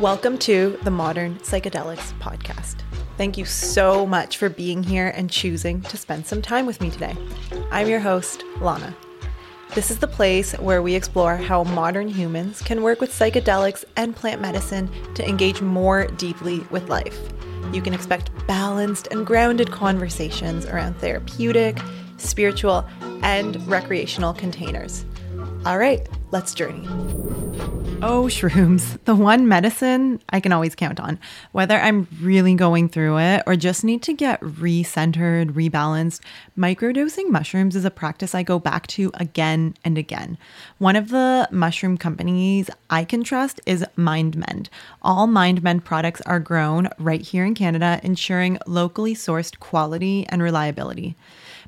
Welcome to the Modern Psychedelics Podcast. Thank you so much for being here and choosing to spend some time with me today. I'm your host, Lana. This is the place where we explore how modern humans can work with psychedelics and plant medicine to engage more deeply with life. You can expect balanced and grounded conversations around therapeutic, spiritual, and recreational containers. All right, let's journey. Oh, shrooms, the one medicine I can always count on. Whether I'm really going through it or just need to get recentered, rebalanced, microdosing mushrooms is a practice I go back to again and again. One of the mushroom companies I can trust is MindMend. All MindMend products are grown right here in Canada, ensuring locally sourced quality and reliability.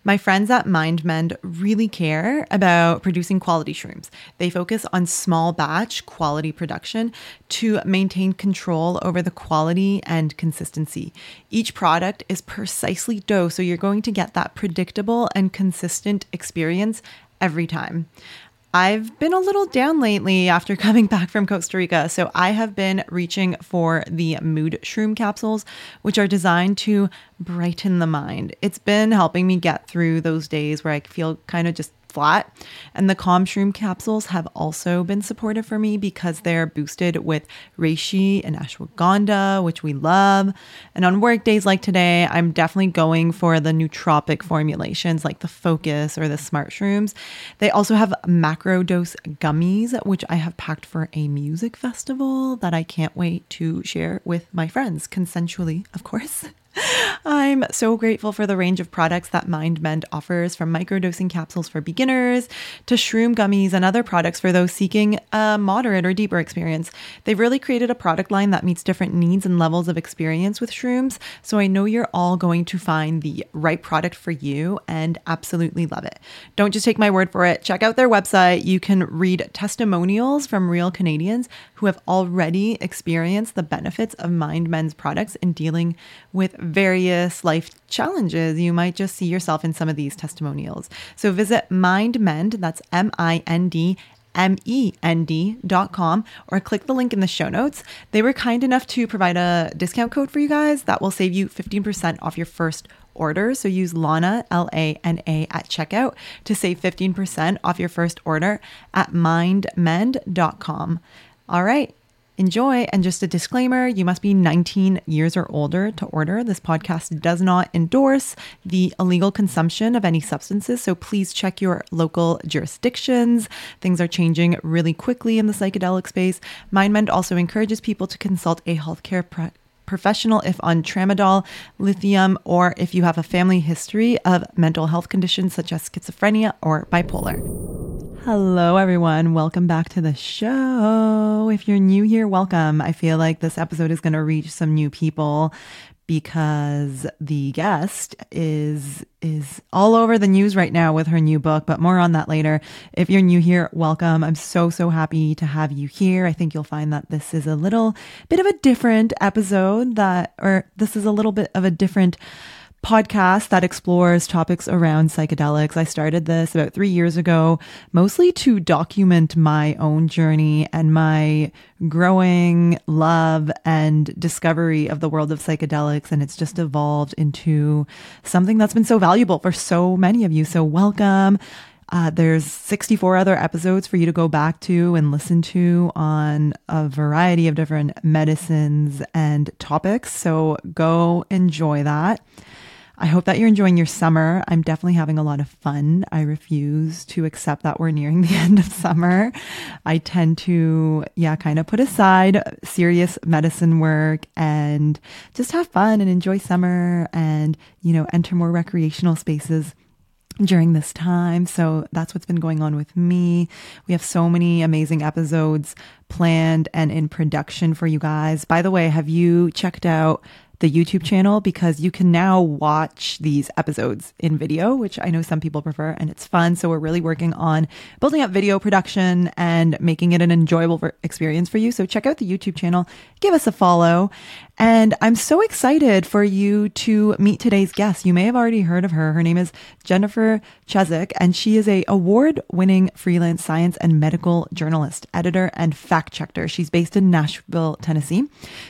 My friends at MindMend really care about producing quality shrooms. They focus on small batch quality production to maintain control over the quality and consistency. Each product is precisely dosed, so you're going to get that predictable and consistent experience every time. I've been a little down lately after coming back from Costa Rica, so I have been reaching for the mood shroom capsules, which are designed to brighten the mind. It's been helping me get through those days where I feel kind of just flat. And the Calm Shroom capsules have also been supportive for me because they're boosted with reishi and ashwagandha, which we love. And on work days like today, I'm definitely going for the nootropic formulations like the Focus or the Smart Shrooms. They also have macro dose gummies, which I have packed for a music festival that I can't wait to share with my friends, consensually, of course. I'm so grateful for the range of products that MindMend offers from microdosing capsules for beginners to shroom gummies and other products for those seeking a moderate or deeper experience. They've really created a product line that meets different needs and levels of experience with shrooms. So I know you're all going to find the right product for you and absolutely love it. Don't just take my word for it. Check out their website. You can read testimonials from real Canadians who have already experienced the benefits of MindMend's products in dealing with various life challenges, you might just see yourself in some of these testimonials. So visit MindMend, that's M I N D M-E-N-D dot com or click the link in the show notes. They were kind enough to provide a discount code for you guys that will save you 15% off your first order. So use Lana, L A N A, at checkout to save 15% off your first order at mindmend.com. All right. Enjoy. And just a disclaimer you must be 19 years or older to order. This podcast does not endorse the illegal consumption of any substances. So please check your local jurisdictions. Things are changing really quickly in the psychedelic space. MindMend also encourages people to consult a healthcare professional if on tramadol, lithium, or if you have a family history of mental health conditions such as schizophrenia or bipolar. Hello, everyone. Welcome back to the show. If you're new here, welcome. I feel like this episode is going to reach some new people because the guest is is all over the news right now with her new book but more on that later. If you're new here welcome. I'm so so happy to have you here. I think you'll find that this is a little bit of a different episode that or this is a little bit of a different podcast that explores topics around psychedelics. I started this about three years ago, mostly to document my own journey and my growing love and discovery of the world of psychedelics. And it's just evolved into something that's been so valuable for so many of you. So, welcome. Uh, there's 64 other episodes for you to go back to and listen to on a variety of different medicines and topics. So go enjoy that. I hope that you're enjoying your summer. I'm definitely having a lot of fun. I refuse to accept that we're nearing the end of summer. I tend to, yeah, kind of put aside serious medicine work and just have fun and enjoy summer and, you know, enter more recreational spaces during this time. So that's what's been going on with me. We have so many amazing episodes planned and in production for you guys. By the way, have you checked out the YouTube channel because you can now watch these episodes in video, which I know some people prefer and it's fun. So we're really working on building up video production and making it an enjoyable experience for you. So check out the YouTube channel, give us a follow. And I'm so excited for you to meet today's guest. You may have already heard of her. Her name is Jennifer Chesak, and she is a award-winning freelance science and medical journalist, editor, and fact checker. She's based in Nashville, Tennessee.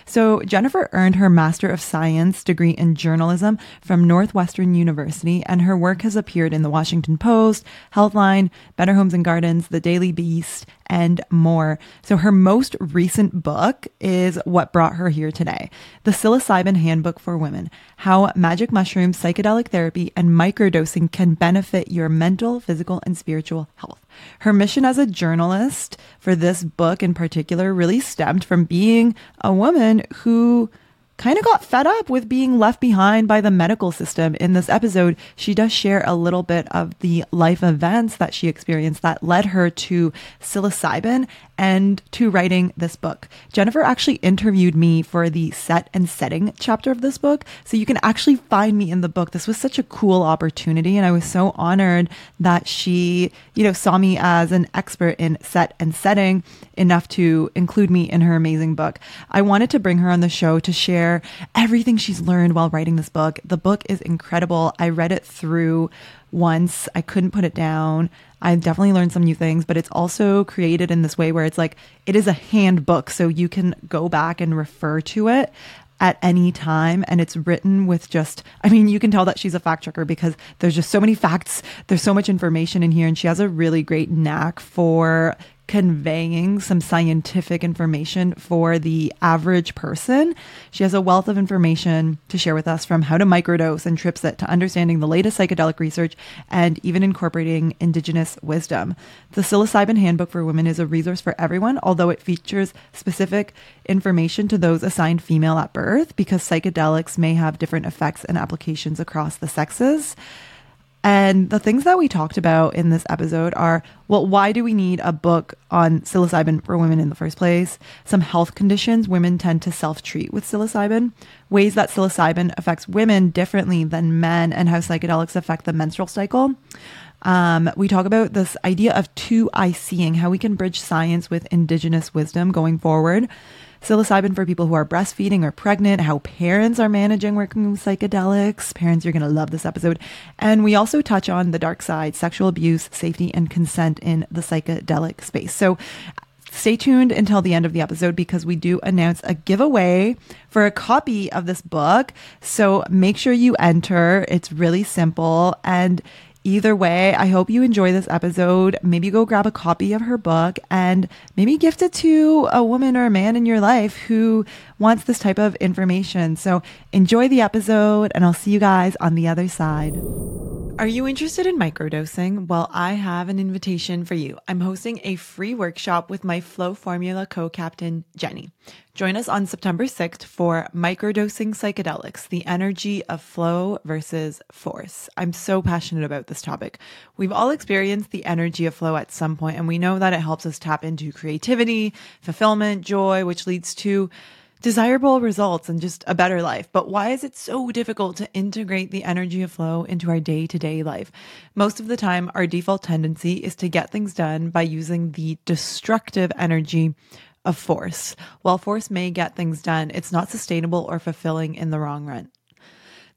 So Jennifer earned her Master of Science degree in journalism from Northwestern University, and her work has appeared in the Washington Post, Healthline, Better Homes and Gardens, The Daily Beast, and more. So her most recent book is what brought her here today. The Psilocybin Handbook for Women, How Magic Mushrooms, Psychedelic Therapy, and Microdosing Can Benefit Your Mental, Physical, and Spiritual Health. Her mission as a journalist for this book in particular really stemmed from being a woman who kind of got fed up with being left behind by the medical system. In this episode, she does share a little bit of the life events that she experienced that led her to psilocybin and to writing this book. Jennifer actually interviewed me for the set and setting chapter of this book. So you can actually find me in the book. This was such a cool opportunity. And I was so honored that she, you know, saw me as an expert in set and setting enough to include me in her amazing book. I wanted to bring her on the show to share everything she's learned while writing this book. The book is incredible. I read it through once. I couldn't put it down. I definitely learned some new things, but it's also created in this way where it's like it is a handbook. So you can go back and refer to it at any time and it's written with just I mean you can tell that she's a fact checker because there's just so many facts there's so much information in here and she has a really great knack for conveying some scientific information for the average person. She has a wealth of information to share with us from how to microdose and trip sit to understanding the latest psychedelic research and even incorporating indigenous wisdom. The Psilocybin Handbook for Women is a resource for everyone, although it features specific information to those assigned female at birth because psychedelics may have different effects and applications across the sexes. And the things that we talked about in this episode are well, why do we need a book on psilocybin for women in the first place? Some health conditions women tend to self treat with psilocybin, ways that psilocybin affects women differently than men, and how psychedelics affect the menstrual cycle. Um, we talk about this idea of two eye seeing, how we can bridge science with indigenous wisdom going forward psilocybin for people who are breastfeeding or pregnant, how parents are managing working with psychedelics. Parents, you're going to love this episode. And we also touch on the dark side, sexual abuse, safety, and consent in the psychedelic space. So, stay tuned until the end of the episode because we do announce a giveaway for a copy of this book. So make sure you enter. It's really simple. And Either way, I hope you enjoy this episode. Maybe go grab a copy of her book and maybe gift it to a woman or a man in your life who wants this type of information. So enjoy the episode, and I'll see you guys on the other side. Are you interested in microdosing? Well, I have an invitation for you. I'm hosting a free workshop with my Flow Formula co captain, Jenny. Join us on September 6th for Microdosing Psychedelics, the energy of flow versus force. I'm so passionate about this topic. We've all experienced the energy of flow at some point, and we know that it helps us tap into creativity, fulfillment, joy, which leads to desirable results and just a better life. But why is it so difficult to integrate the energy of flow into our day to day life? Most of the time, our default tendency is to get things done by using the destructive energy of force. While force may get things done, it's not sustainable or fulfilling in the long run.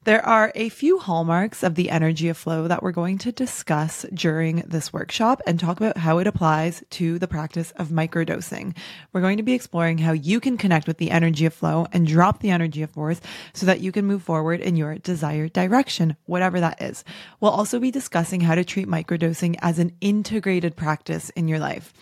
There are a few hallmarks of the energy of flow that we're going to discuss during this workshop and talk about how it applies to the practice of microdosing. We're going to be exploring how you can connect with the energy of flow and drop the energy of force so that you can move forward in your desired direction, whatever that is. We'll also be discussing how to treat microdosing as an integrated practice in your life.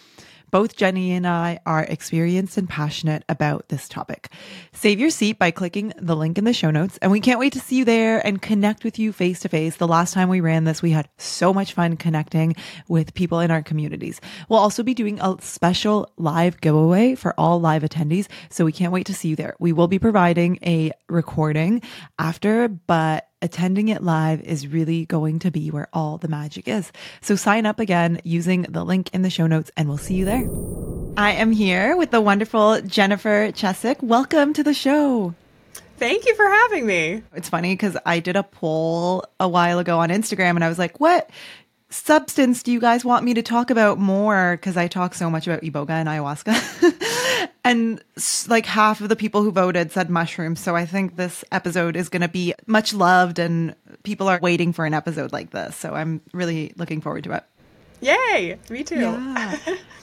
Both Jenny and I are experienced and passionate about this topic. Save your seat by clicking the link in the show notes, and we can't wait to see you there and connect with you face to face. The last time we ran this, we had so much fun connecting with people in our communities. We'll also be doing a special live giveaway for all live attendees, so we can't wait to see you there. We will be providing a recording after, but attending it live is really going to be where all the magic is. So sign up again using the link in the show notes and we'll see you there. I am here with the wonderful Jennifer Chesak. Welcome to the show. Thank you for having me. It's funny because I did a poll a while ago on Instagram and I was like, what substance do you guys want me to talk about more? Because I talk so much about Iboga and ayahuasca. and like half of the people who voted said mushrooms. So I think this episode is going to be much loved and people are waiting for an episode like this. So I'm really looking forward to it. Yay! Me too. Yeah.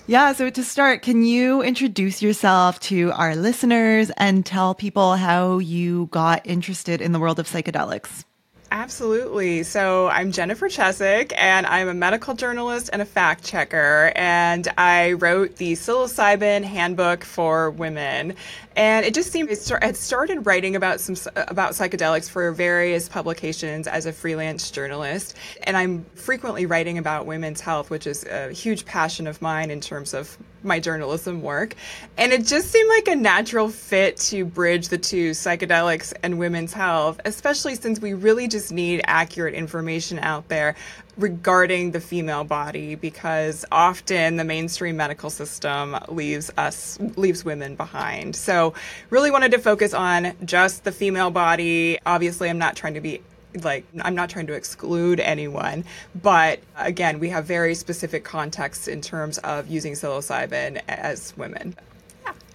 yeah. So to start, can you introduce yourself to our listeners and tell people how you got interested in the world of psychedelics? Absolutely. So I'm Jennifer Chesak, and I'm a medical journalist and a fact checker. And I wrote the psilocybin handbook for women. And it just seemed I had started writing about some about psychedelics for various publications as a freelance journalist, and I'm frequently writing about women's health, which is a huge passion of mine in terms of my journalism work. And it just seemed like a natural fit to bridge the two psychedelics and women's health, especially since we really just need accurate information out there regarding the female body because often the mainstream medical system leaves us leaves women behind. So really wanted to focus on just the female body. Obviously I'm not trying to be like I'm not trying to exclude anyone, but again, we have very specific contexts in terms of using psilocybin as women.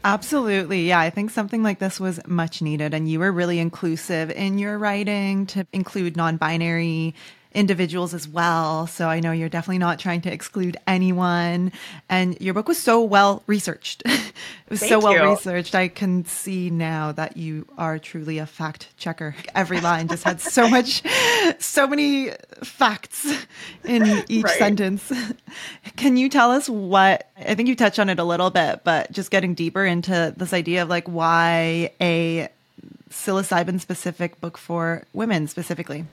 Absolutely. Yeah, I think something like this was much needed and you were really inclusive in your writing to include non-binary individuals as well. So I know you're definitely not trying to exclude anyone. And your book was so well researched. it was Thank so well researched. I can see now that you are truly a fact checker. Every line just had so much, so many facts in each Right. sentence. Can you tell us what, I think you touched on it a little bit, but just getting deeper into this idea of like why a psilocybin specific book for women specifically?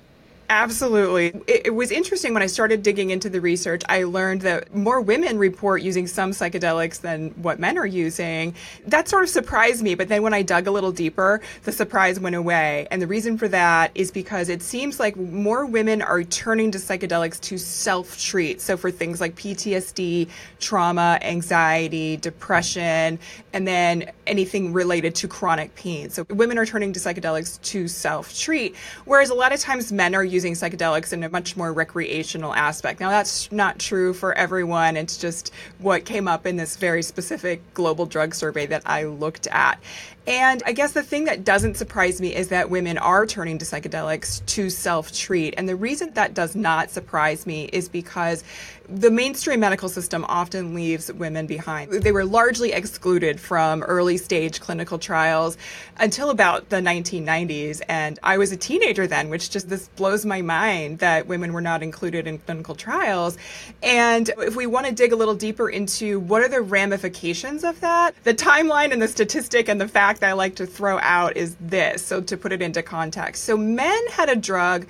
Absolutely. It, it, was interesting when I started digging into the research. I learned that more women report using some psychedelics than what men are using. That sort of surprised me. But then when I dug a little deeper, the surprise went away. And the reason for that is because it seems like more women are turning to psychedelics to self treat. So for things like PTSD, trauma, anxiety, depression, and then anything related to chronic pain. So women are turning to psychedelics to self treat. Whereas a lot of times men are using psychedelics in a much more recreational aspect. Now, that's not true for everyone. It's just what came up in this very specific global drug survey that I looked at. And I guess the thing that doesn't surprise me is that women are turning to psychedelics to self treat. And the reason that does not surprise me is because the mainstream medical system often leaves women behind. They were largely excluded from early stage clinical trials until about the 1990s. And I was a teenager then, which just this blows my mind that women were not included in clinical trials. And if we want to dig a little deeper into what are the ramifications of that, the timeline and the statistic and the fact that I like to throw out is this. So to put it into context. So men had a drug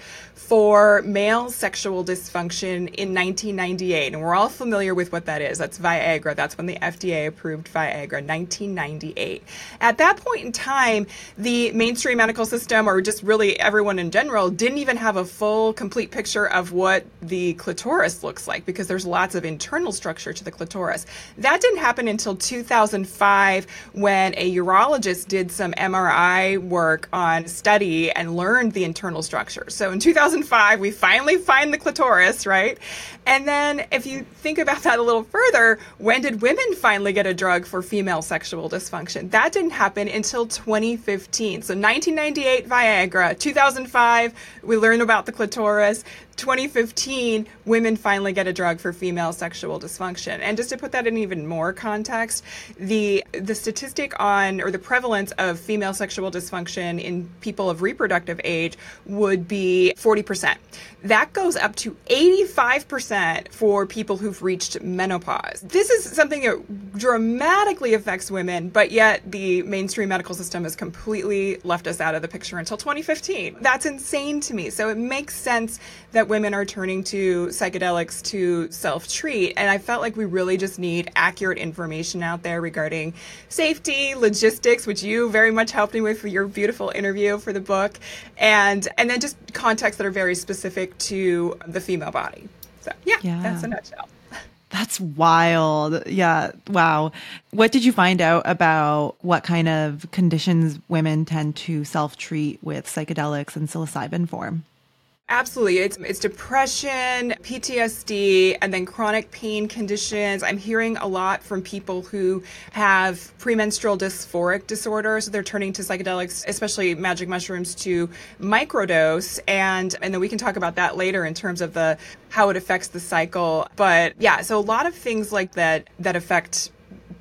for male sexual dysfunction in 1998. And we're all familiar with what that is. That's Viagra. That's when the FDA approved Viagra, 1998. At that point in time, the mainstream medical system, or just really everyone in general, didn't even have a full, complete picture of what the clitoris looks like because there's lots of internal structure to the clitoris. That didn't happen until 2005 when a urologist did some MRI work on study and learned the internal structure. So in 2005, we finally find the clitoris, right? And then if you think about that a little further, when did women finally get a drug for female sexual dysfunction? That didn't happen until 2015. So 1998 Viagra, 2005 we learn about the clitoris, 2015 women finally get a drug for female sexual dysfunction. And just to put that in even more context, the the statistic on or the prevalence of female sexual dysfunction in people of reproductive age would be 40%. That goes up to 85% for people who've reached menopause. This is something that dramatically affects women, but yet the mainstream medical system has completely left us out of the picture until 2015. That's insane to me. So it makes sense that women are turning to psychedelics to self treat. And I felt like we really just need accurate information out there regarding safety, logistics, which you very much helped me with for your beautiful interview for the book, and, and then just contexts that are very specific to the female body. So, yeah, Yeah. that's a nutshell. That's wild. Yeah. Wow. What did you find out about what kind of conditions women tend to self treat with psychedelics and psilocybin for? Absolutely. It's it's depression, PTSD, and then chronic pain conditions. I'm hearing a lot from people who have premenstrual dysphoric disorder, So they're turning to psychedelics, especially magic mushrooms to microdose and and then we can talk about that later in terms of the how it affects the cycle. But yeah, so a lot of things like that that affect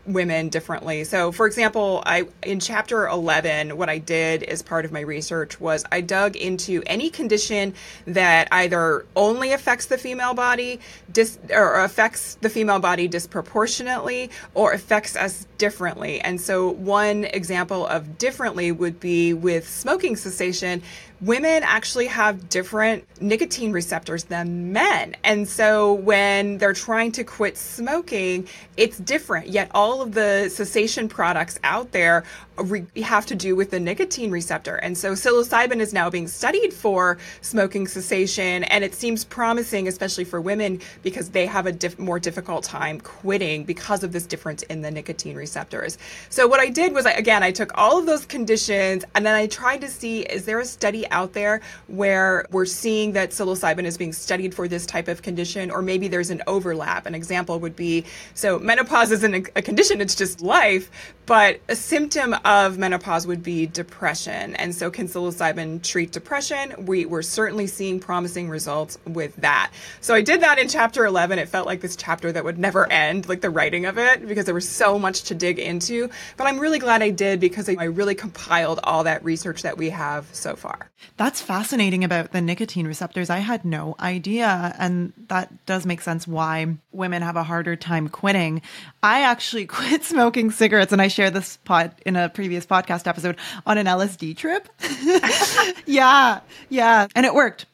women differently. So, for example, I in chapter 11, what I did as part of my research was I dug into any condition that either only affects the female body, dis, or affects the female body disproportionately, or affects us differently. And so, one example of differently would be with smoking cessation women actually have different nicotine receptors than men. And so when they're trying to quit smoking, it's different. Yet all of the cessation products out there re- have to do with the nicotine receptor. And so psilocybin is now being studied for smoking cessation. And it seems promising, especially for women, because they have a diff- more difficult time quitting because of this difference in the nicotine receptors. So what I did was, I, again, I took all of those conditions and then I tried to see is there a study out there where we're seeing that psilocybin is being studied for this type of condition, or maybe there's an overlap. An example would be so menopause isn't a condition, it's just life, but a symptom of menopause would be depression. And so, can psilocybin treat depression? We, we're certainly seeing promising results with that. So, I did that in chapter 11. It felt like this chapter that would never end, like the writing of it, because there was so much to dig into. But I'm really glad I did because I really compiled all that research that we have so far. That's fascinating about the nicotine receptors. I had no idea. And that does make sense why women have a harder time quitting. I actually quit smoking cigarettes, and I share this pot in a previous podcast episode on an LSD trip. yeah, yeah. And it worked.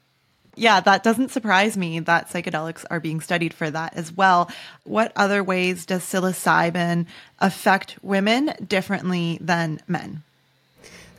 Yeah, that doesn't surprise me that psychedelics are being studied for that as well. What other ways does psilocybin affect women differently than men?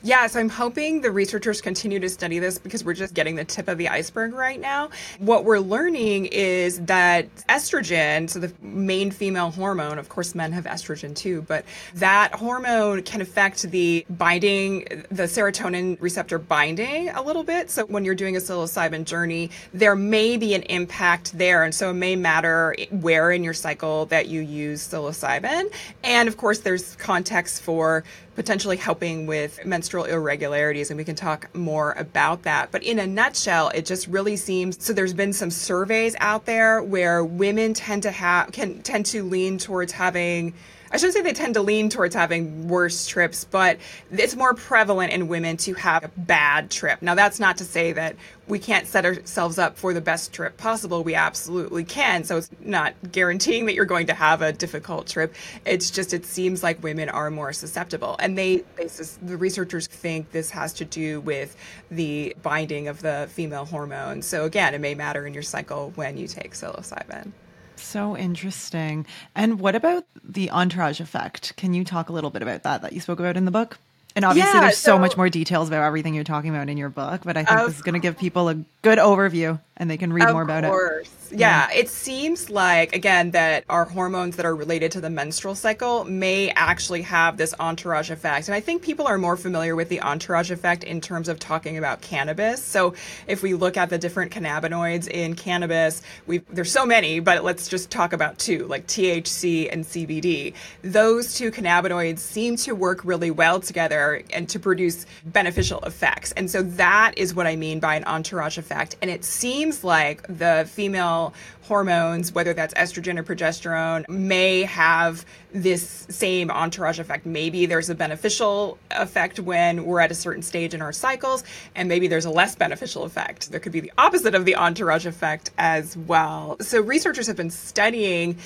Yeah, so I'm hoping the researchers continue to study this because we're just getting the tip of the iceberg right now. What we're learning is that estrogen, so the main female hormone, of course, men have estrogen too, but that hormone can affect the binding, the serotonin receptor binding a little bit. So when you're doing a psilocybin journey, there may be an impact there. And so it may matter where in your cycle that you use psilocybin. And of course, there's context for potentially helping with menstrual irregularities, and we can talk more about that. But in a nutshell, it just really seems so. There's been some surveys out there where women tend to have can tend to lean towards having I shouldn't say they tend to lean towards having worse trips, but it's more prevalent in women to have a bad trip. Now, that's not to say that we can't set ourselves up for the best trip possible. We absolutely can. So it's not guaranteeing that you're going to have a difficult trip. It's just, it seems like women are more susceptible. And they, they the researchers think this has to do with the binding of the female hormone. So again, it may matter in your cycle when you take psilocybin. So interesting. And what about the entourage effect? Can you talk a little bit about that that you spoke about in the book? And obviously, yeah, there's so, so, much more details about everything you're talking about in your book, but I think this is going to give people a good overview and they can read more about course. it. Yeah. yeah, it seems like, again, that our hormones that are related to the menstrual cycle may actually have this entourage effect. And I think people are more familiar with the entourage effect in terms of talking about cannabis. So if we look at the different cannabinoids in cannabis, we there's so many, but let's just talk about two, like THC and CBD. Those two cannabinoids seem to work really well together and to produce beneficial effects. And so that is what I mean by an entourage effect. And it seems seems like the female hormones, whether that's estrogen or progesterone, may have this same entourage effect. Maybe there's a beneficial effect when we're at a certain stage in our cycles, and maybe there's a less beneficial effect. There could be the opposite of the entourage effect as well. So, researchers have been studying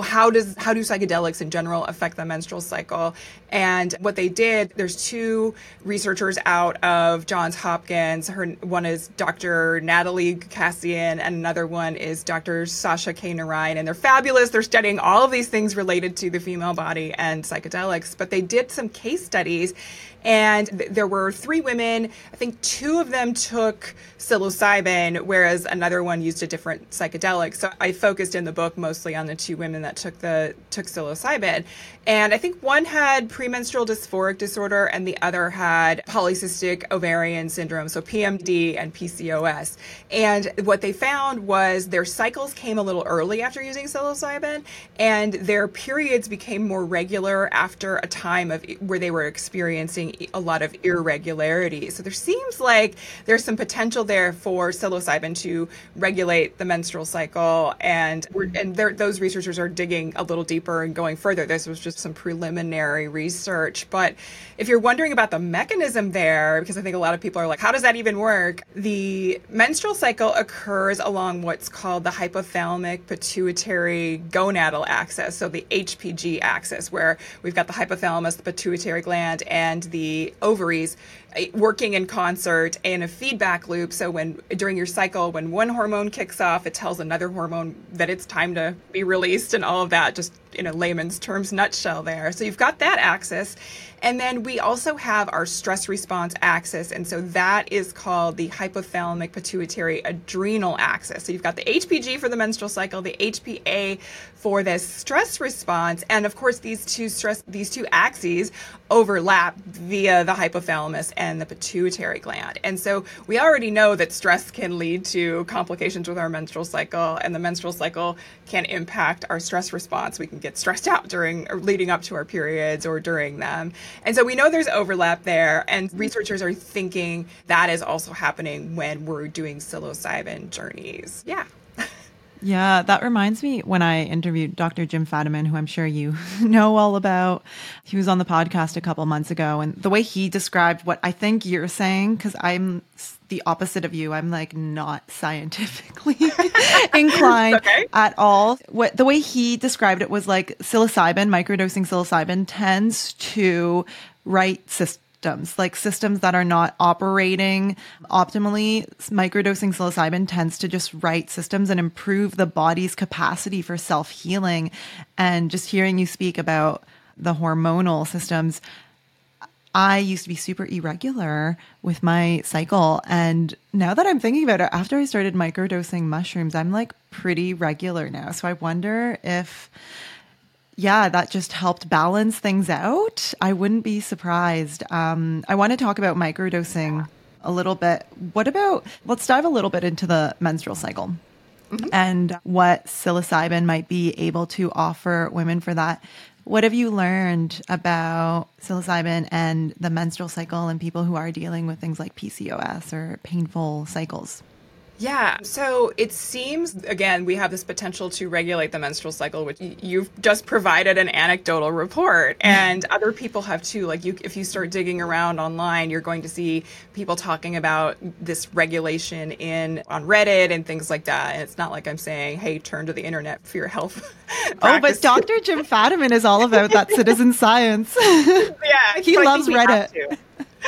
how does how do psychedelics in general affect the menstrual cycle? And what they did, there's two researchers out of Johns Hopkins. Her one is Dr. Natalie Cassian, and another one is Dr. Sasha K. Narayan. And they're fabulous. They're studying all of these things related to the female body and psychedelics. But they did some case studies and th- there were three women. I think two of them took psilocybin, whereas another one used a different psychedelic. So I focused in the book mostly on the two women that took the took psilocybin. And I think one had premenstrual dysphoric disorder and the other had polycystic ovarian syndrome, so PMD and PCOS. And what they found was their cycles came a little early after using psilocybin, and their periods became more regular after a time of where they were experiencing a lot of irregularity. So there seems like there's some potential there for psilocybin to regulate the menstrual cycle, and and those researchers are digging a little deeper and going further. This was just some preliminary research, but if you're wondering about the mechanism there, because I think a lot of people are like, how does that even work? The menstrual cycle occurs along what's called the hypothalamic pituitary gonadal axis, so the HPG axis, where we've got the hypothalamus, the pituitary gland, and the ovaries uh, working in concert in a feedback loop. So when during your cycle, when one hormone kicks off, it tells another hormone that it's time to be released and all of that, just in a layman's terms nutshell there. So you've got that axis. And then we also have our stress response axis. And so that is called the hypothalamic pituitary adrenal axis. So you've got the HPG for the menstrual cycle, the HPA for this stress response. And of course, these two stress, these two axes overlap via the hypothalamus and the pituitary gland. And so we already know that stress can lead to complications with our menstrual cycle, and the menstrual cycle can impact our stress response. We can get stressed out during or leading up to our periods or during them. And so we know there's overlap there, and mm-hmm. researchers are thinking that is also happening when we're doing psilocybin journeys. Yeah. Yeah, that reminds me when I interviewed Dr. Jim Fadiman, who I'm sure you know all about. He was on the podcast a couple months ago, and the way he described what I think you're saying, because I'm the opposite of you, I'm like not scientifically inclined okay. at all. What the way he described it was like psilocybin, microdosing psilocybin tends to right systems like systems that are not operating optimally. Microdosing psilocybin tends to just right systems and improve the body's capacity for self healing. And just hearing you speak about the hormonal systems, I used to be super irregular with my cycle. And now that I'm thinking about it, after I started microdosing mushrooms, I'm like pretty regular now. So I wonder if yeah, that just helped balance things out. I wouldn't be surprised. Um, I want to talk about microdosing a little bit. What about, let's dive a little bit into the menstrual cycle mm-hmm. and what psilocybin might be able to offer women for that. What have you learned about psilocybin and the menstrual cycle and people who are dealing with things like PCOS or painful cycles? Yeah. So it seems, again, we have this potential to regulate the menstrual cycle, which you've just provided an anecdotal report. Mm-hmm. And other people have too. Like, you, if you start digging around online, you're going to see people talking about this regulation in on Reddit and things like that. And it's not like I'm saying, hey, turn to the internet for your health. oh, but Dr. Jim Fadiman is all about that citizen science. yeah. he loves Reddit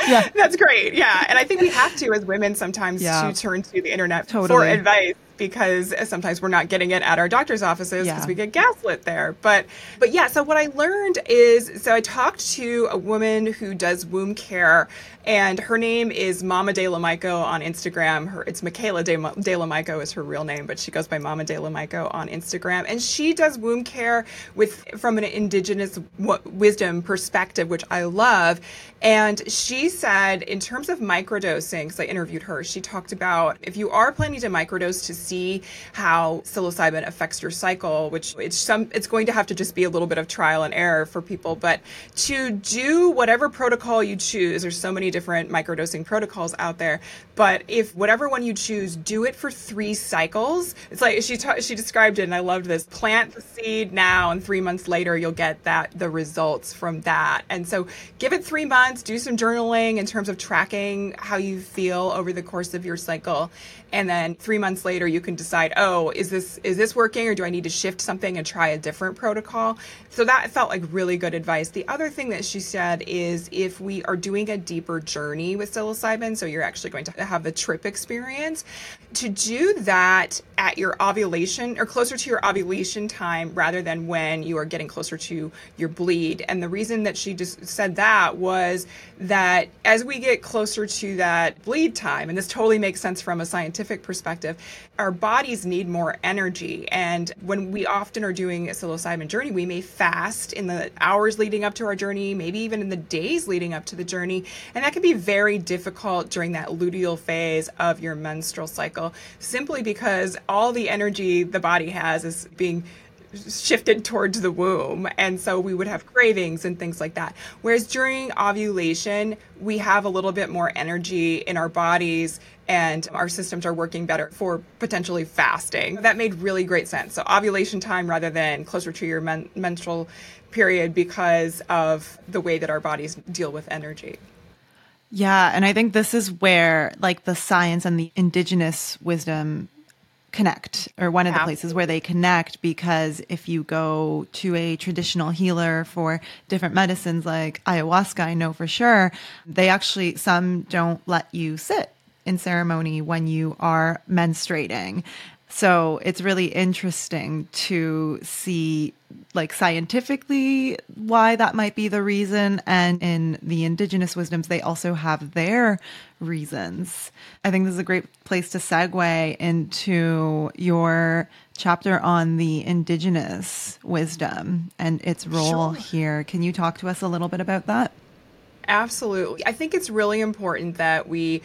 yeah, that's great. Yeah, and I think we have to as women sometimes yeah. to turn to the internet totally. for advice because sometimes we're not getting it at our doctor's offices because yeah. we get gaslit there. But but yeah, so what I learned is so I talked to a woman who does womb care and her name is Mama De La Mico on Instagram. Her it's Michaela De, De La Mico is her real name, but she goes by Mama De La Mico on Instagram, and she does womb care with from an indigenous w- wisdom perspective, which I love. And she said, in terms of microdosing, because I interviewed her, she talked about if you are planning to microdose to see how psilocybin affects your cycle, which it's some it's going to have to just be a little bit of trial and error for people, but to do whatever protocol you choose, there's so many different microdosing protocols out there. But if whatever one you choose, do it for three cycles. It's like she ta- she described it, and I loved this: plant the seed now, and three months later you'll get that the results from that. And so give it three months. Do some journaling in terms of tracking how you feel over the course of your cycle, and then three months later you can decide, oh, is this is this working or do I need to shift something and try a different protocol? So that felt like really good advice. The other thing that she said is if we are doing a deeper journey with psilocybin, so you're actually going to have the trip experience, to do that at your ovulation or closer to your ovulation time rather than when you are getting closer to your bleed. And the reason that she just said that was that as we get closer to that bleed time, and this totally makes sense from a scientific perspective, our bodies need more energy. And when we often are doing a psilocybin journey, we may fast in the hours leading up to our journey, maybe even in the days leading up to the journey. And that can be very difficult during that luteal phase of your menstrual cycle, simply because all the energy the body has is being shifted towards the womb. And so we would have cravings and things like that. Whereas during ovulation, we have a little bit more energy in our bodies and our systems are working better for potentially fasting. That made really great sense. So ovulation time rather than closer to your men- menstrual period because of the way that our bodies deal with energy. Yeah, and I think this is where like the science and the indigenous wisdom connect or one of the places where they connect because if you go to a traditional healer for different medicines like ayahuasca I know for sure they actually some don't let you sit in ceremony when you are menstruating so it's really interesting to see, like, scientifically why that might be the reason. And in the indigenous wisdoms, they also have their reasons. I think this is a great place to segue into your chapter on the indigenous wisdom and its role sure. here. Can you talk to us a little bit about that? Absolutely. I think it's really important that we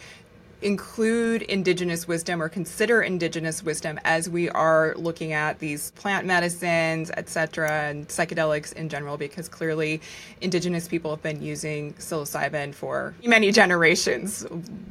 include indigenous wisdom or consider indigenous wisdom as we are looking at these plant medicines, etc., and psychedelics in general, because clearly indigenous people have been using psilocybin for many generations.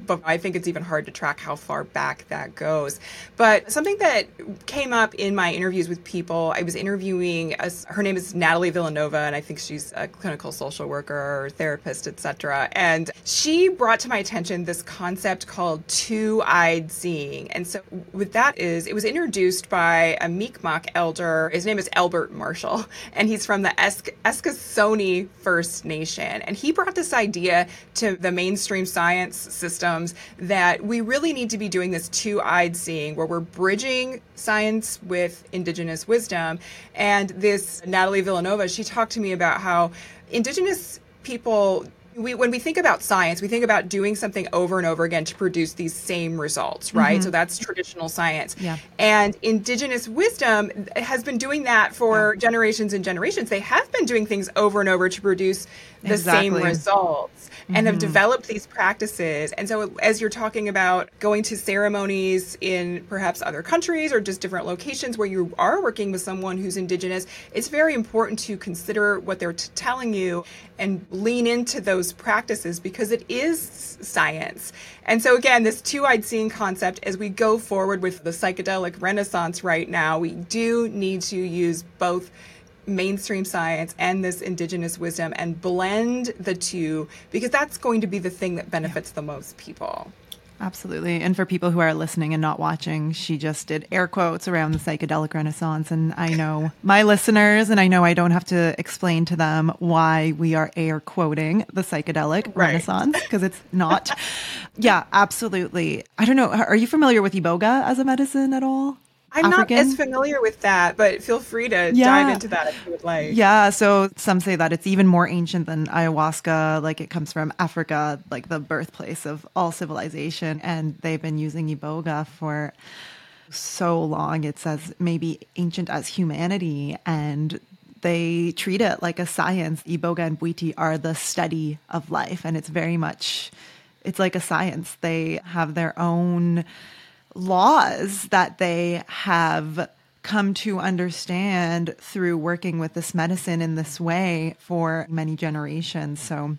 But I think it's even hard to track how far back that goes. But something that came up in my interviews with people, I was interviewing, a, her name is Natalie Villanova, and I think she's a clinical social worker or therapist, etc. And she brought to my attention this concept called called Two Eyed Seeing. And so, what that is, it was introduced by a Mi'kmaq elder. His name is Albert Marshall, and he's from the Esk- Eskasoni First Nation. And he brought this idea to the mainstream science systems that we really need to be doing this two eyed seeing, where we're bridging science with indigenous wisdom. And this Natalie Villanova, she talked to me about how indigenous people we, when we think about science, we think about doing something over and over again to produce these same results, right? Mm-hmm. So that's traditional science. Yeah. And indigenous wisdom has been doing that for yeah. generations and generations. They have been doing things over and over to produce the exactly. same results mm-hmm. and have mm-hmm. developed these practices. And so, as you're talking about going to ceremonies in perhaps other countries or just different locations where you are working with someone who's indigenous, it's very important to consider what they're t- telling you and lean into those practices because it is science. And so, again, this two eyed seeing concept, as we go forward with the psychedelic renaissance right now, we do need to use both mainstream science and this indigenous wisdom and blend the two because that's going to be the thing that benefits yeah. the most people. Absolutely. And for people who are listening and not watching, she just did air quotes around the psychedelic renaissance. And I know my listeners, and I know I don't have to explain to them why we are air quoting the psychedelic right. renaissance because it's not. yeah, absolutely. I don't know. Are you familiar with Iboga as a medicine at all? I'm African? not as familiar with that, but feel free to yeah. dive into that if you would like. Yeah, so some say that it's even more ancient than ayahuasca. Like it comes from Africa, like the birthplace of all civilization. And they've been using Iboga for so long. It's as maybe ancient as humanity. And they treat it like a science. Iboga and Bwiti are the study of life. And it's very much, it's like a science. They have their own laws that they have come to understand through working with this medicine in this way for many generations. So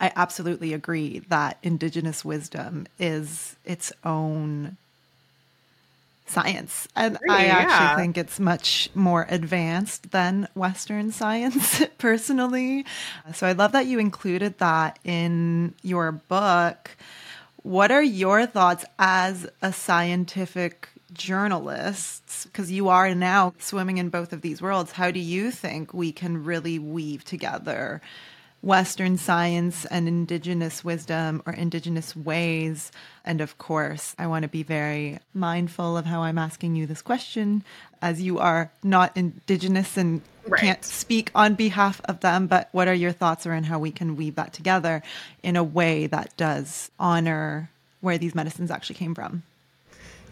I absolutely agree that indigenous wisdom is its own science. And I actually yeah. think it's much more advanced than Western science, personally. So I love that you included that in your book what are your thoughts as a scientific journalist? because you are now swimming in both of these worlds, how do you think we can really weave together Western science and indigenous wisdom or indigenous ways. And of course, I want to be very mindful of how I'm asking you this question, as you are not indigenous and right. can't speak on behalf of them. But what are your thoughts around how we can weave that together in a way that does honor where these medicines actually came from?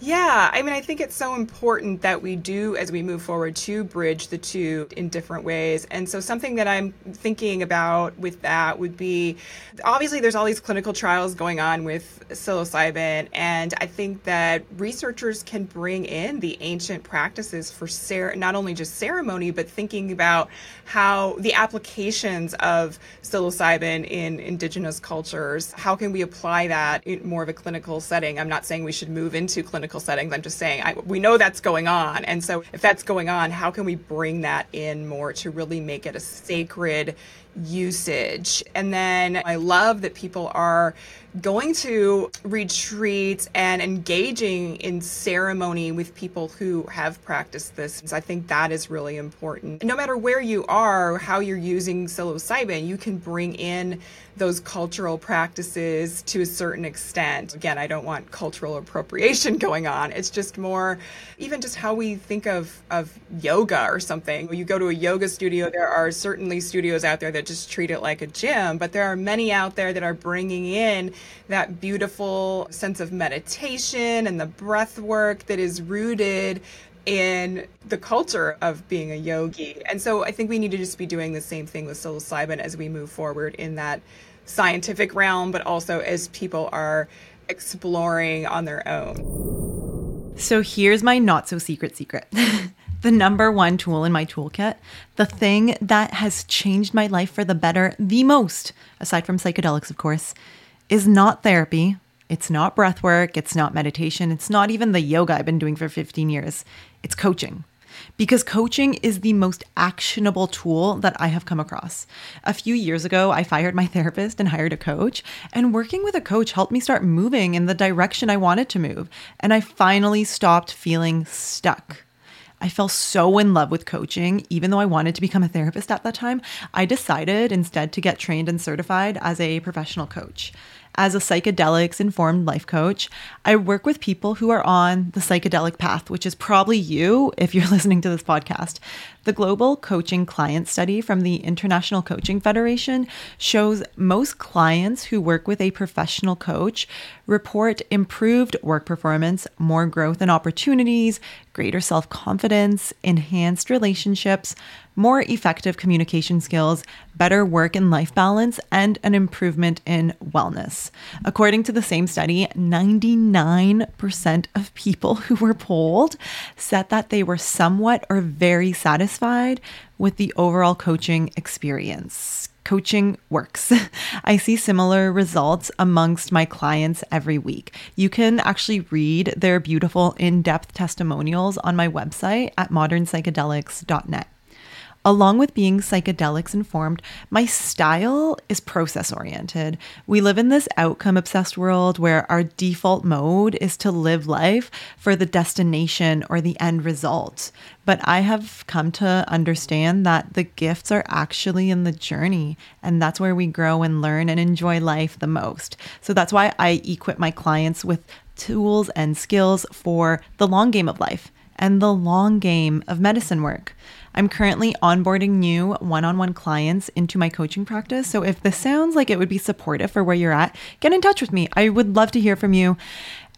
Yeah, I mean, I think it's so important that we do, as we move forward, to bridge the two in different ways. And so, something that I'm thinking about with that would be obviously, there's all these clinical trials going on with psilocybin. And I think that researchers can bring in the ancient practices for cer- not only just ceremony, but thinking about how the applications of psilocybin in indigenous cultures, how can we apply that in more of a clinical setting? I'm not saying we should move into clinical clinical settings. I'm just saying I, we know that's going on. And so if that's going on, how can we bring that in more to really make it a sacred usage? And then I love that people are going to retreats and engaging in ceremony with people who have practiced this. I think that is really important. No matter where you are, how you're using psilocybin, you can bring in those cultural practices to a certain extent. Again, I don't want cultural appropriation going on. It's just more even just how we think of of yoga or something. When you go to a yoga studio, there are certainly studios out there that just treat it like a gym, but there are many out there that are bringing in that beautiful sense of meditation and the breath work that is rooted in the culture of being a yogi. And so I think we need to just be doing the same thing with psilocybin as we move forward in that scientific realm, but also as people are exploring on their own. So here's my not so secret secret. the number one tool in my toolkit, the thing that has changed my life for the better the most, aside from psychedelics, of course, is not therapy. It's not breath work. It's not meditation. It's not even the yoga I've been doing for 15 years. It's coaching. Because coaching is the most actionable tool that I have come across. A few years ago, I fired my therapist and hired a coach, and working with a coach helped me start moving in the direction I wanted to move. And I finally stopped feeling stuck. I fell so in love with coaching, even though I wanted to become a therapist at that time. I decided instead to get trained and certified as a professional coach as a psychedelics informed life coach, I work with people who are on the psychedelic path, which is probably you if you're listening to this podcast. The Global Coaching Client Study from the International Coaching Federation shows most clients who work with a professional coach report improved work performance, more growth and opportunities, greater self confidence, enhanced relationships, more effective communication skills, better work and life balance, and an improvement in wellness. According to the same study, 99% of people who were polled said that they were somewhat or very satisfied with the overall coaching experience. Coaching works. I see similar results amongst my clients every week. You can actually read their beautiful in depth testimonials on my website at modernpsychedelics.net. Along with being psychedelics informed, my style is process oriented. We live in this outcome obsessed world where our default mode is to live life for the destination or the end result. But I have come to understand that the gifts are actually in the journey, and that's where we grow and learn and enjoy life the most. So that's why I equip my clients with tools and skills for the long game of life and the long game of medicine work. I'm currently onboarding new one on one clients into my coaching practice. So if this sounds like it would be supportive for where you're at, get in touch with me. I would love to hear from you.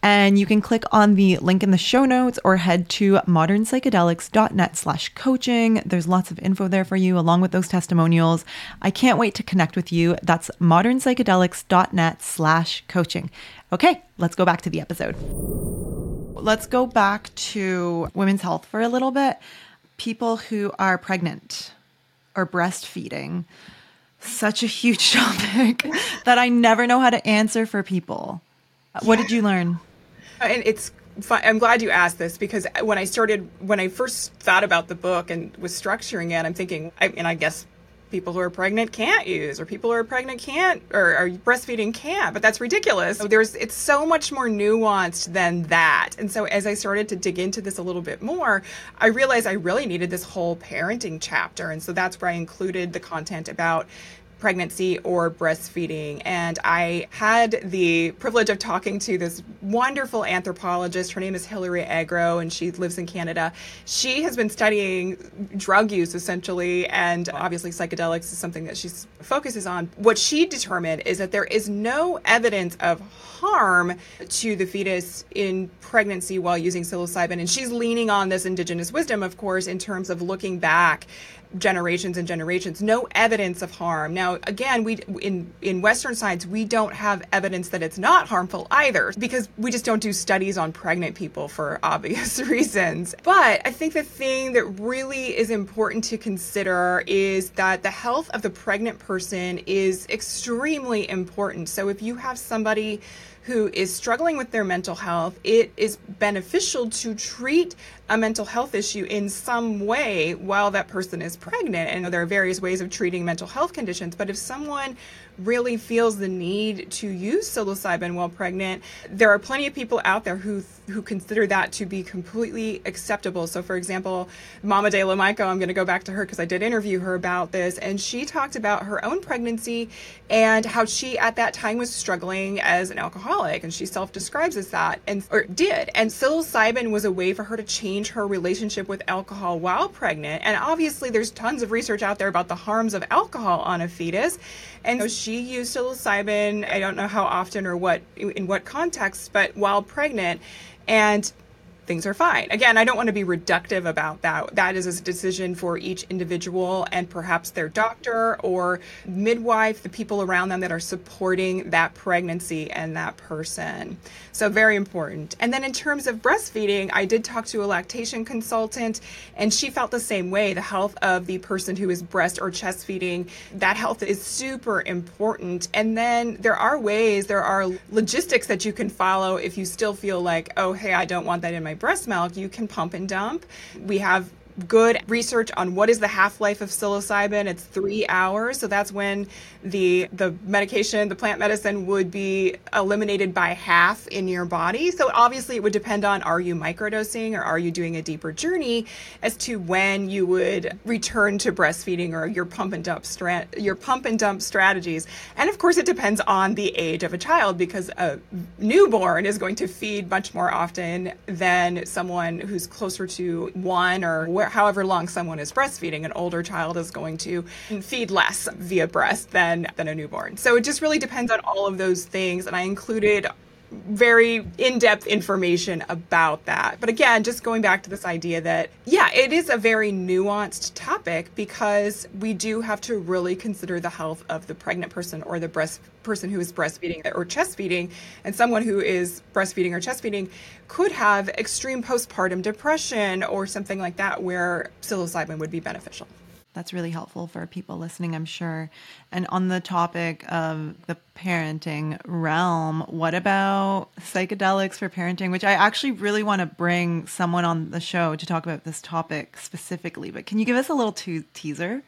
And you can click on the link in the show notes or head to modernpsychedelics.net slash coaching. There's lots of info there for you along with those testimonials. I can't wait to connect with you. That's modernpsychedelics.net slash coaching. Okay, let's go back to the episode. Let's go back to women's health for a little bit people who are pregnant or breastfeeding. Such a huge topic that I never know how to answer for people. What did you learn? And it's I'm glad you asked this because when I started, when I first thought about the book and was structuring it, I'm thinking, I, and I guess people who are pregnant can't use or people who are pregnant can't or are breastfeeding can't but that's ridiculous. So there's it's so much more nuanced than that. And so as i started to dig into this a little bit more i realized i really needed this whole parenting chapter. And so that's where i included the content about pregnancy or breastfeeding. And I had the privilege of talking to this wonderful anthropologist. Her name is Hilary Agro, and she lives in Canada. She has been studying drug use essentially, and obviously psychedelics is something that she focuses on. What she determined is that there is no evidence of harm to the fetus in pregnancy while using psilocybin. And she's leaning on this indigenous wisdom, of course, in terms of looking back generations and generations. No evidence of harm. Now again we in in western science we don't have evidence that it's not harmful either because we just don't do studies on pregnant people for obvious reasons. But i think the thing that really is important to consider is that the health of the pregnant person is extremely important. So if you have somebody who is struggling with their mental health, it is beneficial to treat a mental health issue in some way while that person is pregnant. And there are various ways of treating mental health conditions. But if someone really feels the need to use psilocybin while pregnant, there are plenty of people out there who who consider that to be completely acceptable. So, for example, Mama De La Mico, I'm going to go back to her because I did interview her about this, and she talked about her own pregnancy and how she at that time was struggling as an alcoholic, and she self-describes as that, and or did. And psilocybin was a way for her to change her relationship with alcohol while pregnant. And obviously, there's tons of research out there about the harms of alcohol on a fetus. And so she used psilocybin, I don't know how often or what in what context, but while pregnant. And things are fine. Again, I don't want to be reductive about that. That is a decision for each individual and perhaps their doctor or midwife, the people around them that are supporting that pregnancy and that person. So, very important. And then, in terms of breastfeeding, I did talk to a lactation consultant, and she felt the same way. The health of the person who is breast or chest feeding, that health is super important. And then, there are ways, there are logistics that you can follow if you still feel like, oh, hey, I don't want that in my breast milk, you can pump and dump. We have good research on what is the half-life of psilocybin. It's three hours, so that's when the the medication, the plant medicine, would be eliminated by half in your body. So obviously, it would depend on are you microdosing or are you doing a deeper journey as to when you would return to breastfeeding or your pump and dump strat your pump and dump strategies. And of course, it depends on the age of a child because a newborn is going to feed much more often than someone who's closer to one or where, however long someone is breastfeeding. An older child is going to feed less via breast than than a newborn. So it just really depends on all of those things. And I included very in-depth information about that. But again, just going back to this idea that yeah, it is a very nuanced topic because we do have to really consider the health of the pregnant person or the breast person who is breastfeeding or chest feeding and someone who is breastfeeding or chest feeding could have extreme postpartum depression or something like that where psilocybin would be beneficial. That's really helpful for people listening, I'm sure. And on the topic of the parenting realm, what about psychedelics for parenting? Which I actually really want to bring someone on the show to talk about this topic specifically. But can you give us a little te- teaser?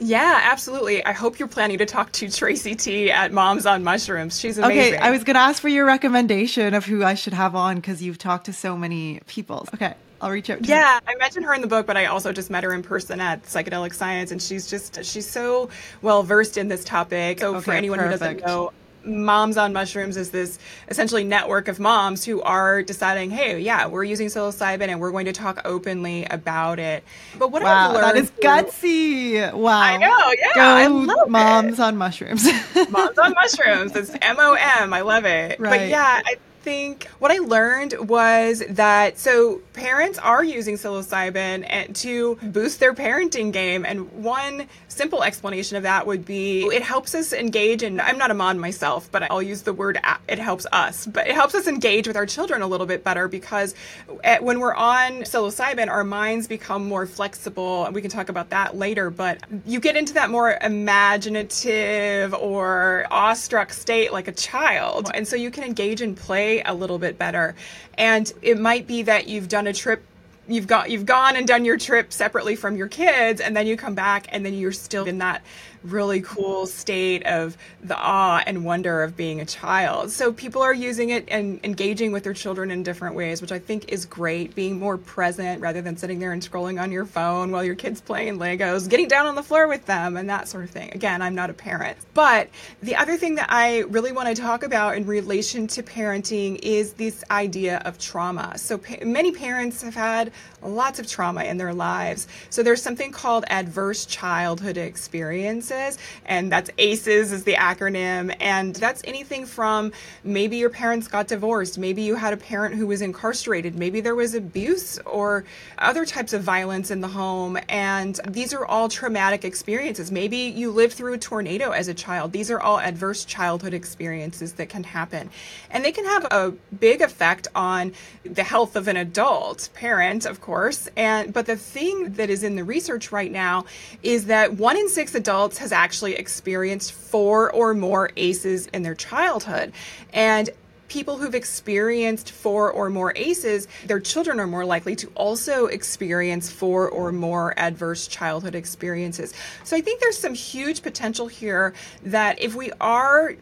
Yeah, absolutely. I hope you're planning to talk to Tracey Tee at Moms on Mushrooms. She's amazing. Okay, I was going to ask for your recommendation of who I should have on because you've talked to so many people. Okay. I'll reach out. yeah, her. Yeah, I mentioned her in the book, but I also just met her in person at Psychedelic Science, and she's just she's so well versed in this topic. So okay, for anyone perfect. who doesn't know, Moms on Mushrooms is this essentially network of moms who are deciding, hey, yeah, we're using psilocybin and we're going to talk openly about it. But what wow, I've learned that is gutsy. Wow, I know, yeah, Go I love Moms it. on Mushrooms. moms on Mushrooms. It's M O M. I love it. Right. But yeah, I think what I learned was that so parents are using psilocybin eh, to boost their parenting game. And one simple explanation of that would be it helps us engage. And I'm not a mom myself, but I'll use the word it helps us, but it helps us engage with our children a little bit better because when we're on psilocybin, our minds become more flexible. And we can talk about that later, but you get into that more imaginative or awestruck state like a child. And so you can engage and play a little bit better. And it might be that you've done a trip you've got you've gone and done your trip separately from your kids and then you come back and then you're still in that really cool state of the awe and wonder of being a child. So people are using it and engaging with their children in different ways, which I think is great. Being more present rather than sitting there and scrolling on your phone while your kid's playing Legos, getting down on the floor with them and that sort of thing. Again, I'm not a parent. But the other thing that I really want to talk about in relation to parenting is this idea of trauma. So pa- many parents have had lots of trauma in their lives. So there's something called adverse childhood experiences, and that's ACEs is the acronym. And that's anything from maybe your parents got divorced, maybe you had a parent who was incarcerated, maybe there was abuse or other types of violence in the home. And these are all traumatic experiences. Maybe you lived through a tornado as a child. These are all adverse childhood experiences that can happen. And they can have a big effect on the health of an adult parent, of course. And but the thing that is in the research right now is that one in six adults has actually experienced four or more ACEs in their childhood. And people who've experienced four or more ACEs, their children are more likely to also experience four or more adverse childhood experiences. So I think there's some huge potential here that if we are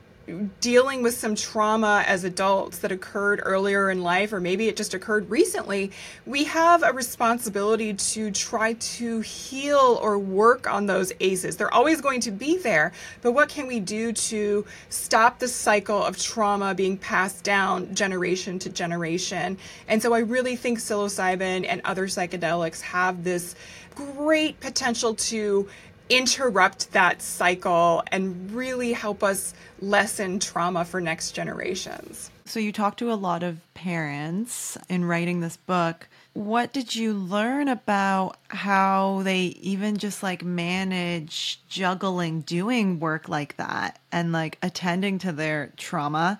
dealing with some trauma as adults that occurred earlier in life, or maybe it just occurred recently, we have a responsibility to try to heal or work on those ACEs. They're always going to be there, but what can we do to stop the cycle of trauma being passed down generation to generation? And so I really think psilocybin and other psychedelics have this great potential to interrupt that cycle and really help us lessen trauma for next generations. So, you talked to a lot of parents in writing this book. What did you learn about how they even just like manage juggling doing work like that and like attending to their trauma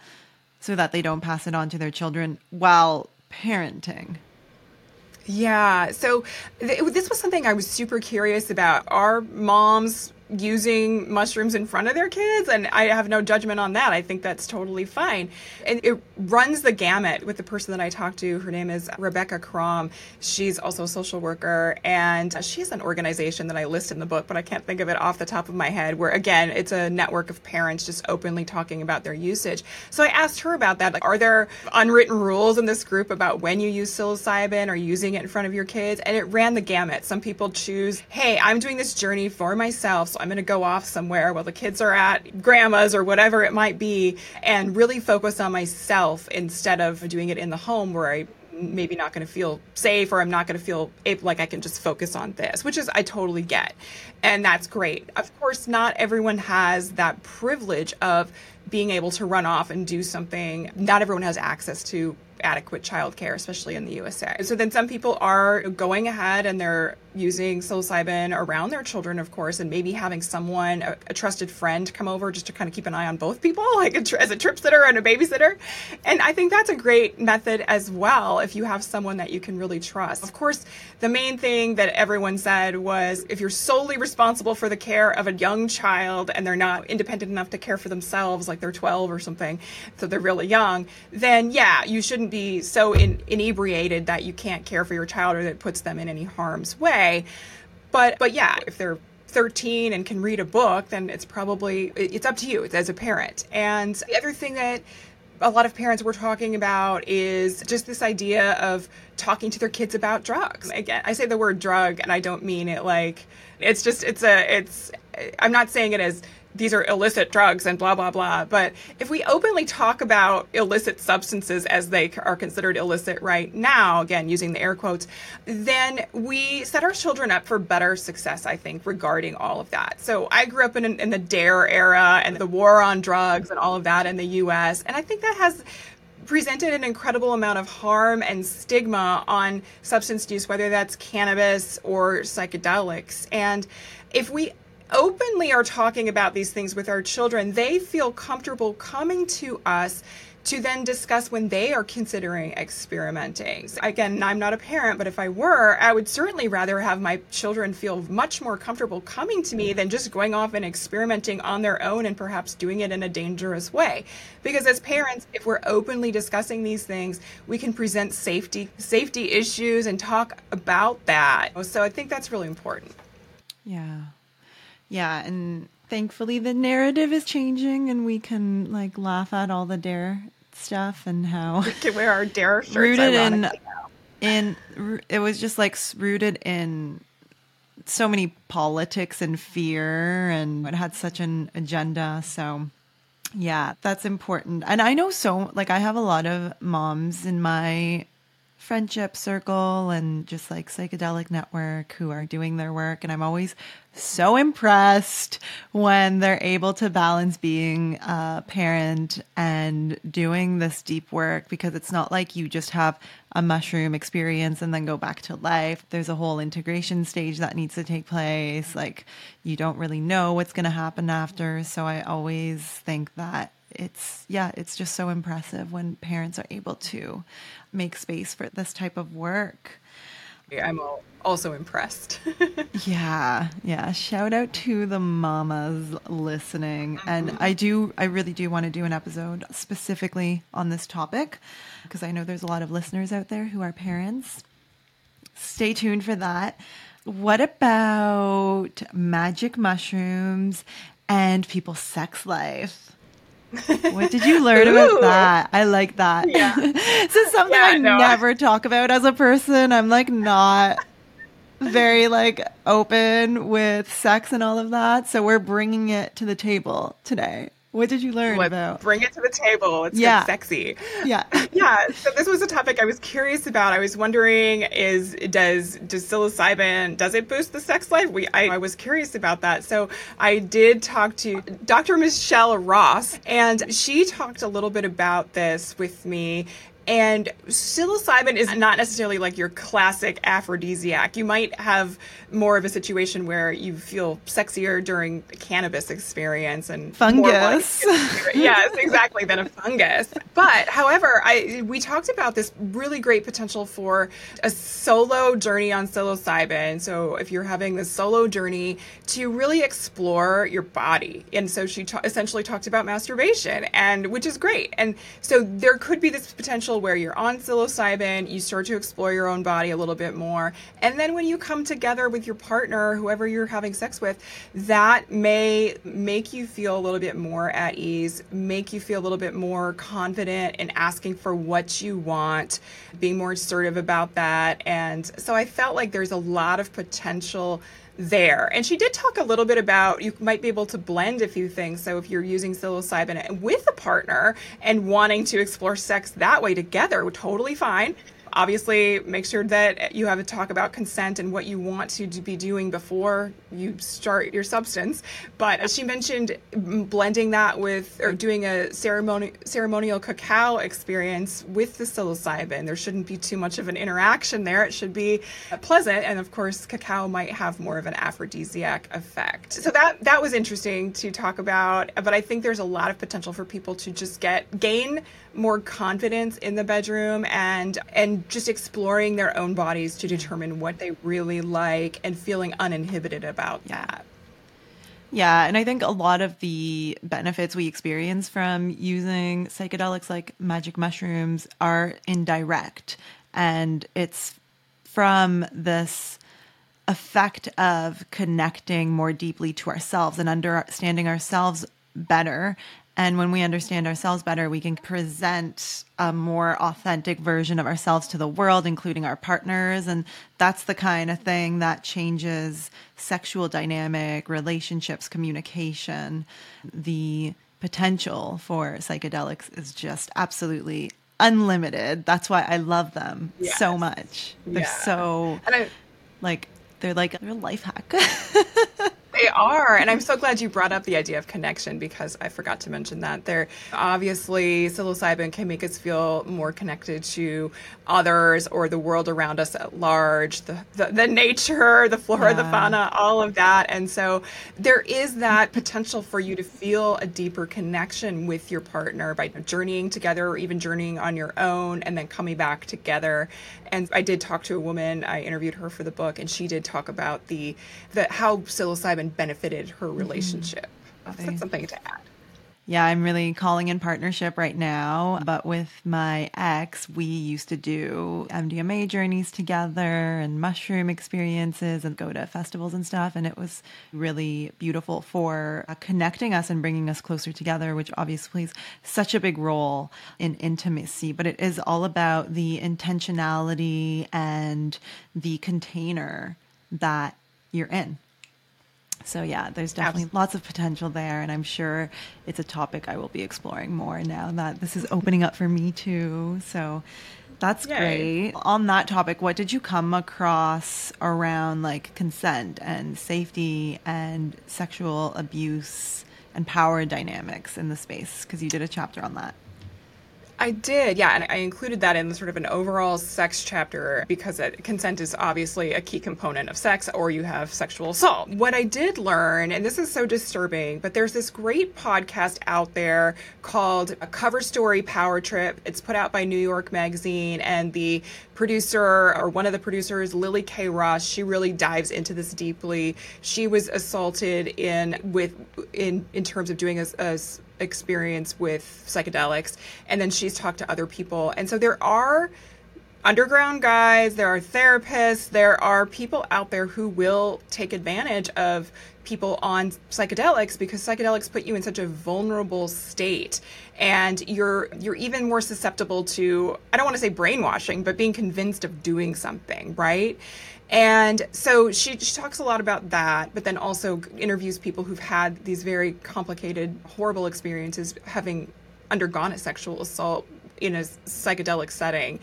so that they don't pass it on to their children while parenting? Yeah. So th- this was something I was super curious about. Our moms using mushrooms in front of their kids and I have no judgment on that. I think that's totally fine. And it runs the gamut with the person that I talked to. Her name is Rebecca Crom. She's also a social worker and she has an organization that I list in the book, but I can't think of it off the top of my head where again, it's a network of parents just openly talking about their usage. So I asked her about that. Like, are there unwritten rules in this group about when you use psilocybin or using it in front of your kids? And it ran the gamut. Some people choose, hey, I'm doing this journey for myself I'm going to go off somewhere while the kids are at grandma's or whatever it might be and really focus on myself instead of doing it in the home where I maybe not going to feel safe or I'm not going to feel like I can just focus on this, which is I totally get. And that's great. Of course, not everyone has that privilege of being able to run off and do something. Not everyone has access to adequate childcare, especially in the USA. So then some people are going ahead and they're using psilocybin around their children, of course, and maybe having someone, a, a trusted friend, come over just to kind of keep an eye on both people, like a, as a trip sitter and a babysitter. And I think that's a great method as well if you have someone that you can really trust. Of course, the main thing that everyone said was if you're solely responsible for the care of a young child and they're not independent enough to care for themselves, like they're 12 or something, so they're really young, then yeah, you shouldn't shouldn't be so in, inebriated that you can't care for your child or that puts them in any harm's way. But but yeah, if they're 13 and can read a book, then it's probably it's up to you as a parent. And the other thing that a lot of parents were talking about is just this idea of talking to their kids about drugs. Again, I say the word drug and I don't mean it like it's just it's a it's I'm not saying it as these are illicit drugs and blah blah blah. But if we openly talk about illicit substances as they are considered illicit right now again using the air quotes then we set our children up for better success i think regarding all of that. So i grew up in, in the DARE era and the war on drugs and all of that in the us and i think that has presented an incredible amount of harm and stigma on substance use, whether that's cannabis or psychedelics. And if we openly are talking about these things with our children, they feel comfortable coming to us to then discuss when they are considering experimenting. Again, I'm not a parent, but if I were, I would certainly rather have my children feel much more comfortable coming to me mm-hmm. than just going off and experimenting on their own and perhaps doing it in a dangerous way. Because as parents, if we're openly discussing these things, we can present safety safety issues and talk about that. So I think that's really important. Yeah. Yeah, and thankfully the narrative is changing and we can like laugh at all the DARE stuff and how we can wear our DARE shirts rooted in in it was just like rooted in so many politics and fear and it had such an agenda so yeah that's important. And i know so like i have a lot of moms in my friendship circle and just like psychedelic network who are doing their work and i'm always so impressed when they're able to balance being a parent and doing this deep work because it's not like you just have a mushroom experience and then go back to life. There's a whole integration stage that needs to take place. Like you don't really know what's going to happen after. So i always think that it's yeah it's just so impressive when parents are able to make space for this type of work. I'm also impressed. Yeah yeah. Shout out to the mamas listening. Mm-hmm. and i do i really do want to do an episode specifically on this topic because i know there's a lot of listeners out there who are parents. Stay tuned for that. What about magic mushrooms and people's sex life what did you learn about that? I like that. Yeah. this is something yeah, I no, never talk about as a person. I'm like not very like open with sex and all of that. So we're bringing it to the table today. What did you learn what, about? Bring it to the table. It's yeah. sexy. Yeah. yeah. So this was a topic I was curious about. I was wondering is does does psilocybin does it boost the sex life? We I, I was curious about that. So I did talk to Dr. Michelle Ross and she talked a little bit about this with me and psilocybin is not necessarily like your classic aphrodisiac. You might have more of a situation where you feel sexier during the cannabis experience and fungus. Like, yes, exactly, than a fungus. But however, I we talked about this really great potential for a solo journey on psilocybin. So if you're having this solo journey to really explore your body, and so she ta- essentially talked about masturbation, and which is great. And so there could be this potential where you're on psilocybin, you start to explore your own body a little bit more. And then when you come together with your partner, whoever you're having sex with, that may make you feel a little bit more at ease, make you feel a little bit more confident in asking for what you want, being more assertive about that. And so I felt like there's a lot of potential there. And she did talk a little bit about you might be able to blend a few things. So if you're using psilocybin with a partner and wanting to explore sex that way together, totally fine obviously make sure that you have a talk about consent and what you want to be doing before you start your substance. But as she mentioned blending that with or doing a ceremony, ceremonial cacao experience with the psilocybin there shouldn't be too much of an interaction there. It should be uh, pleasant and of course cacao might have more of an aphrodisiac effect. So that that was interesting to talk about but i think there's a lot of potential for people to just get gain more confidence in the bedroom and and just exploring their own bodies to determine what they really like and feeling uninhibited about that. Yeah, and I think a lot of the benefits we experience from using psychedelics like magic mushrooms are indirect and it's from this effect of connecting more deeply to ourselves and understanding ourselves better and when we understand ourselves better, we can present a more authentic version of ourselves to the world, including our partners. And that's the kind of thing that changes sexual dynamic, relationships, communication. The potential for psychedelics is just absolutely unlimited. That's why I love them yes. so much. They're yeah. so, I, like, they're like a life hack. They are. And I'm so glad you brought up the idea of connection because I forgot to mention that. There obviously psilocybin can make us feel more connected to others or the world around us at large, the, the, the nature, the flora, yeah. the fauna, all of that. And so there is that potential for you to feel a deeper connection with your partner by journeying together or even journeying on your own and then coming back together. And I did talk to a woman, I interviewed her for the book, and she did talk about the, the how psilocybin benefited her mm-hmm. relationship. Mm-hmm. That's something to add. Yeah, I'm really calling in partnership right now. But with my ex, we used to do MDMA journeys together and mushroom experiences and go to festivals and stuff. And it was really beautiful for uh, connecting us and bringing us closer together, which obviously plays such a big role in intimacy. But it is all about the intentionality and the container that you're in so yeah, there's definitely Absolutely. lots of potential there, and I'm sure it's a topic I will be exploring more now that this is opening up for me too. So that's Yay. great. On that topic, what did you come across around like consent and safety and sexual abuse and power dynamics in the space? Because you did a chapter on that. I did, yeah, and I included that in sort of an overall sex chapter because it, consent is obviously a key component of sex, or you have sexual assault. What I did learn, and this is so disturbing, but there's this great podcast out there called A Cover Story Power Trip. It's put out by New York Magazine, and the producer or one of the producers, Lily Kay Ross, she really dives into this deeply. She was assaulted in with in in terms of doing a, a experience with psychedelics and then she's talked to other people. And so there are underground guys there are therapists there are people out there who will take advantage of people on psychedelics because psychedelics put you in such a vulnerable state. And you're you're even more susceptible to I don't want to say brainwashing but being convinced of doing something right and so she, she talks a lot about that, but then also interviews people who've had these very complicated, horrible experiences having undergone a sexual assault in a psychedelic setting.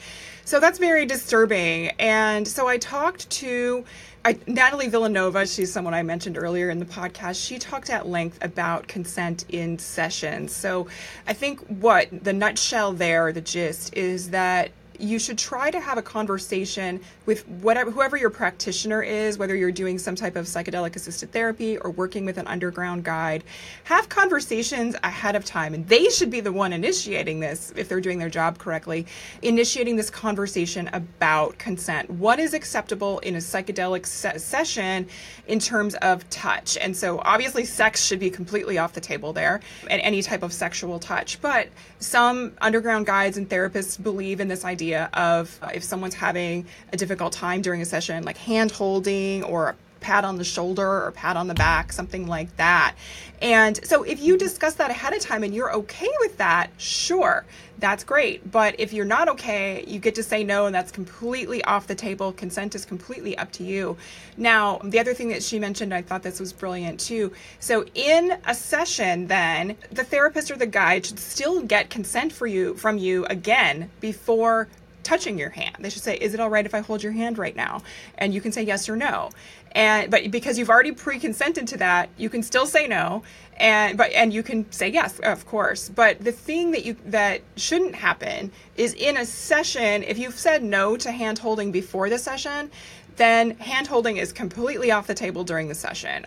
So that's very disturbing. And so I talked to I, Natalie Villanova, she's someone I mentioned earlier in the podcast. She talked at length about consent in sessions. So I think what the nutshell there, the gist, is that you should try to have a conversation with whatever whoever your practitioner is, whether you're doing some type of psychedelic assisted therapy or working with an underground guide. Have conversations ahead of time, and they should be the one initiating this if they're doing their job correctly, initiating this conversation about consent. What is acceptable in a psychedelic se- session in terms of touch? And so obviously sex should be completely off the table there and any type of sexual touch, but some underground guides and therapists believe in this idea of uh, if someone's having a difficult time during a session, like hand holding or pat on the shoulder or pat on the back, something like that. And so if you discuss that ahead of time and you're okay with that, sure, that's great. But if you're not okay, you get to say no, and that's completely off the table. Consent is completely up to you. Now, the other thing that she mentioned, I thought this was brilliant too. So in a session, then the therapist or the guide should still get consent for you from you again before touching your hand. They should say, "Is it all right if I hold your hand right now?" And you can say yes or no. And but because you've already pre-consented to that, you can still say no, and but and you can say yes, of course. But the thing that you that shouldn't happen is in a session, if you've said no to hand holding before the session, then hand holding is completely off the table during the session.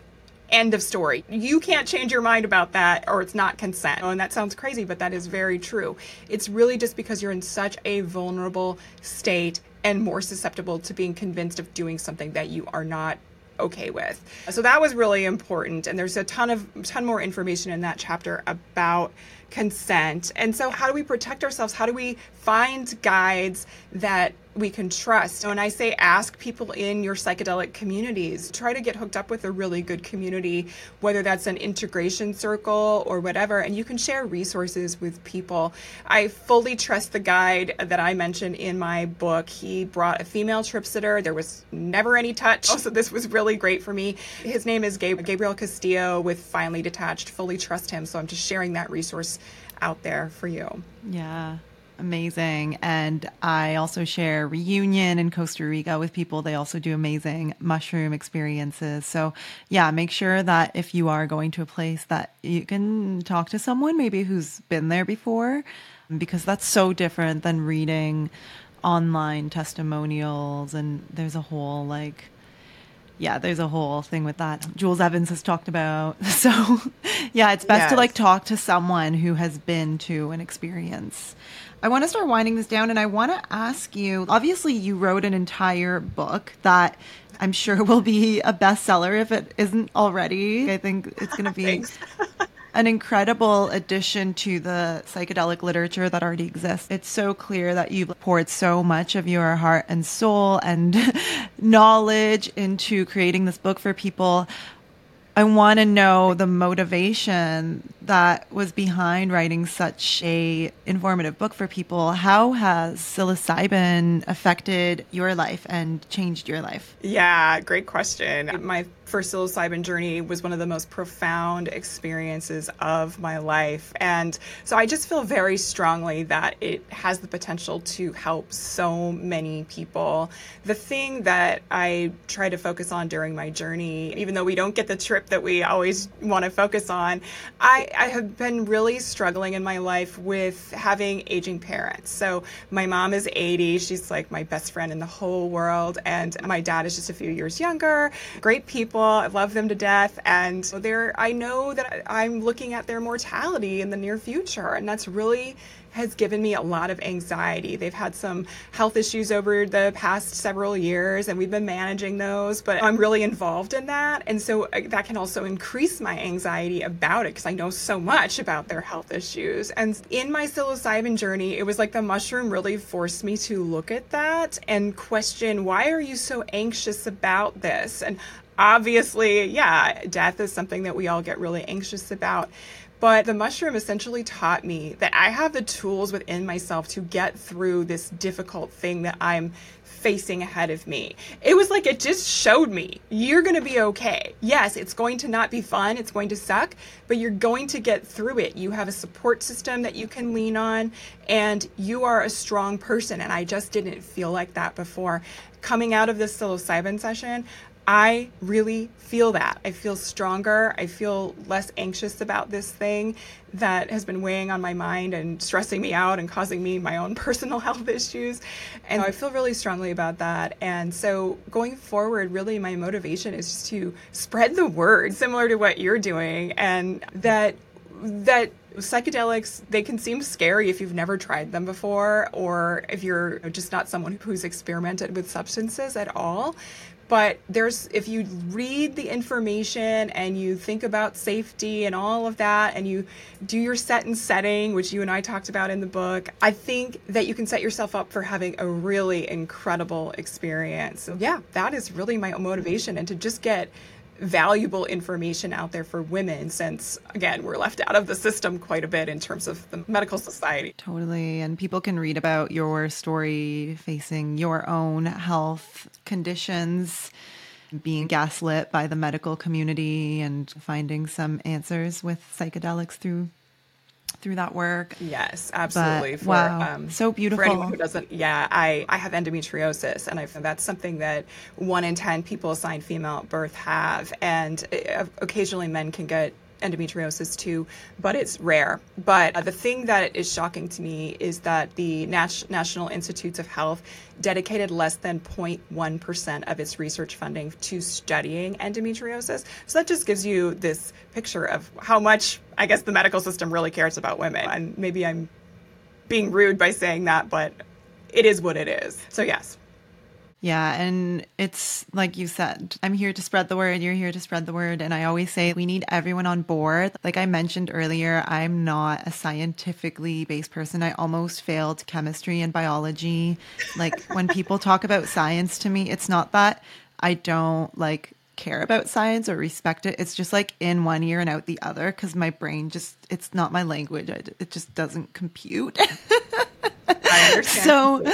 End of story. You can't change your mind about that or it's not consent. Oh, and that sounds crazy, but that is very true. It's really just because you're in such a vulnerable state and more susceptible to being convinced of doing something that you are not okay with. So that was really important and there's a ton of ton more information in that chapter about consent. And so how do we protect ourselves? How do we find guides that we can trust. When I say ask people in your psychedelic communities, try to get hooked up with a really good community, whether that's an integration circle or whatever, and you can share resources with people. I fully trust the guide that I mentioned in my book. He brought a female trip sitter. There was never any touch. So this was really great for me. His name is Gabriel Castillo with Finally Detached. Fully trust him. So I'm just sharing that resource out there for you. Yeah. Amazing. And I also share reunion in Costa Rica with people. They also do amazing mushroom experiences. So, yeah, make sure that if you are going to a place that you can talk to someone maybe who's been there before, because that's so different than reading online testimonials. And there's a whole like, yeah, there's a whole thing with that. Jules Evans has talked about. So, yeah, it's best yes. to like talk to someone who has been to an experience. I want to start winding this down and I want to ask you obviously, you wrote an entire book that I'm sure will be a bestseller if it isn't already. I think it's going to be an incredible addition to the psychedelic literature that already exists. It's so clear that you've poured so much of your heart and soul and knowledge into creating this book for people. I want to know the motivation that was behind writing such a informative book for people. How has psilocybin affected your life and changed your life? Yeah, great question. My for psilocybin journey was one of the most profound experiences of my life. And so I just feel very strongly that it has the potential to help so many people. The thing that I try to focus on during my journey, even though we don't get the trip that we always want to focus on, I, I have been really struggling in my life with having aging parents. So my mom is 80, she's like my best friend in the whole world. And my dad is just a few years younger, great people people. I love them to death. And they're, I know that I'm looking at their mortality in the near future. And that's really has given me a lot of anxiety. They've had some health issues over the past several years, and we've been managing those, but I'm really involved in that. And so uh, that can also increase my anxiety about it because I know so much about their health issues. And in my psilocybin journey, it was like the mushroom really forced me to look at that and question why are you so anxious about this? And obviously, yeah, death is something that we all get really anxious about. But the mushroom essentially taught me that I have the tools within myself to get through this difficult thing that I'm facing ahead of me. It was like it just showed me you're going to be okay. Yes, it's going to not be fun, it's going to suck, but you're going to get through it. You have a support system that you can lean on, and you are a strong person. And I just didn't feel like that before. Coming out of this psilocybin session, I really feel that. I feel stronger. I feel less anxious about this thing that has been weighing on my mind and stressing me out and causing me my own personal health issues. And I feel really strongly about that. And so going forward, really my motivation is just to spread the word, similar to what you're doing, and that that psychedelics they can seem scary if you've never tried them before or if you're just not someone who's experimented with substances at all but there's if you read the information and you think about safety and all of that and you do your set and setting which you and I talked about in the book I think that you can set yourself up for having a really incredible experience. So yeah. that is really my motivation and to just get valuable information out there for women since again we're left out of the system quite a bit in terms of the medical society. Totally. And people can read about your story facing your own health conditions being gaslit by the medical community and finding some answers with psychedelics through through that work. Yes, absolutely. But, for, wow, um, so beautiful. For anyone who doesn't, yeah, I, I have endometriosis, and I that's something that one in ten people assigned female at birth have, and uh, occasionally men can get endometriosis too, but it's rare. But uh, the thing that is shocking to me is that the Nas- National Institutes of Health dedicated less than 0.1% of its research funding to studying endometriosis. So that just gives you this picture of how much, I guess, the medical system really cares about women. And maybe I'm being rude by saying that, but it is what it is. So, yes. Yeah, and it's like you said, I'm here to spread the word, you're here to spread the word. And I always say we need everyone on board. Like I mentioned earlier, I'm not a scientifically based person. I almost failed chemistry and biology. Like when people talk about science to me, it's not that I don't like care about science or respect it. It's just like in one ear and out the other because my brain just, it's not my language. It just doesn't compute. so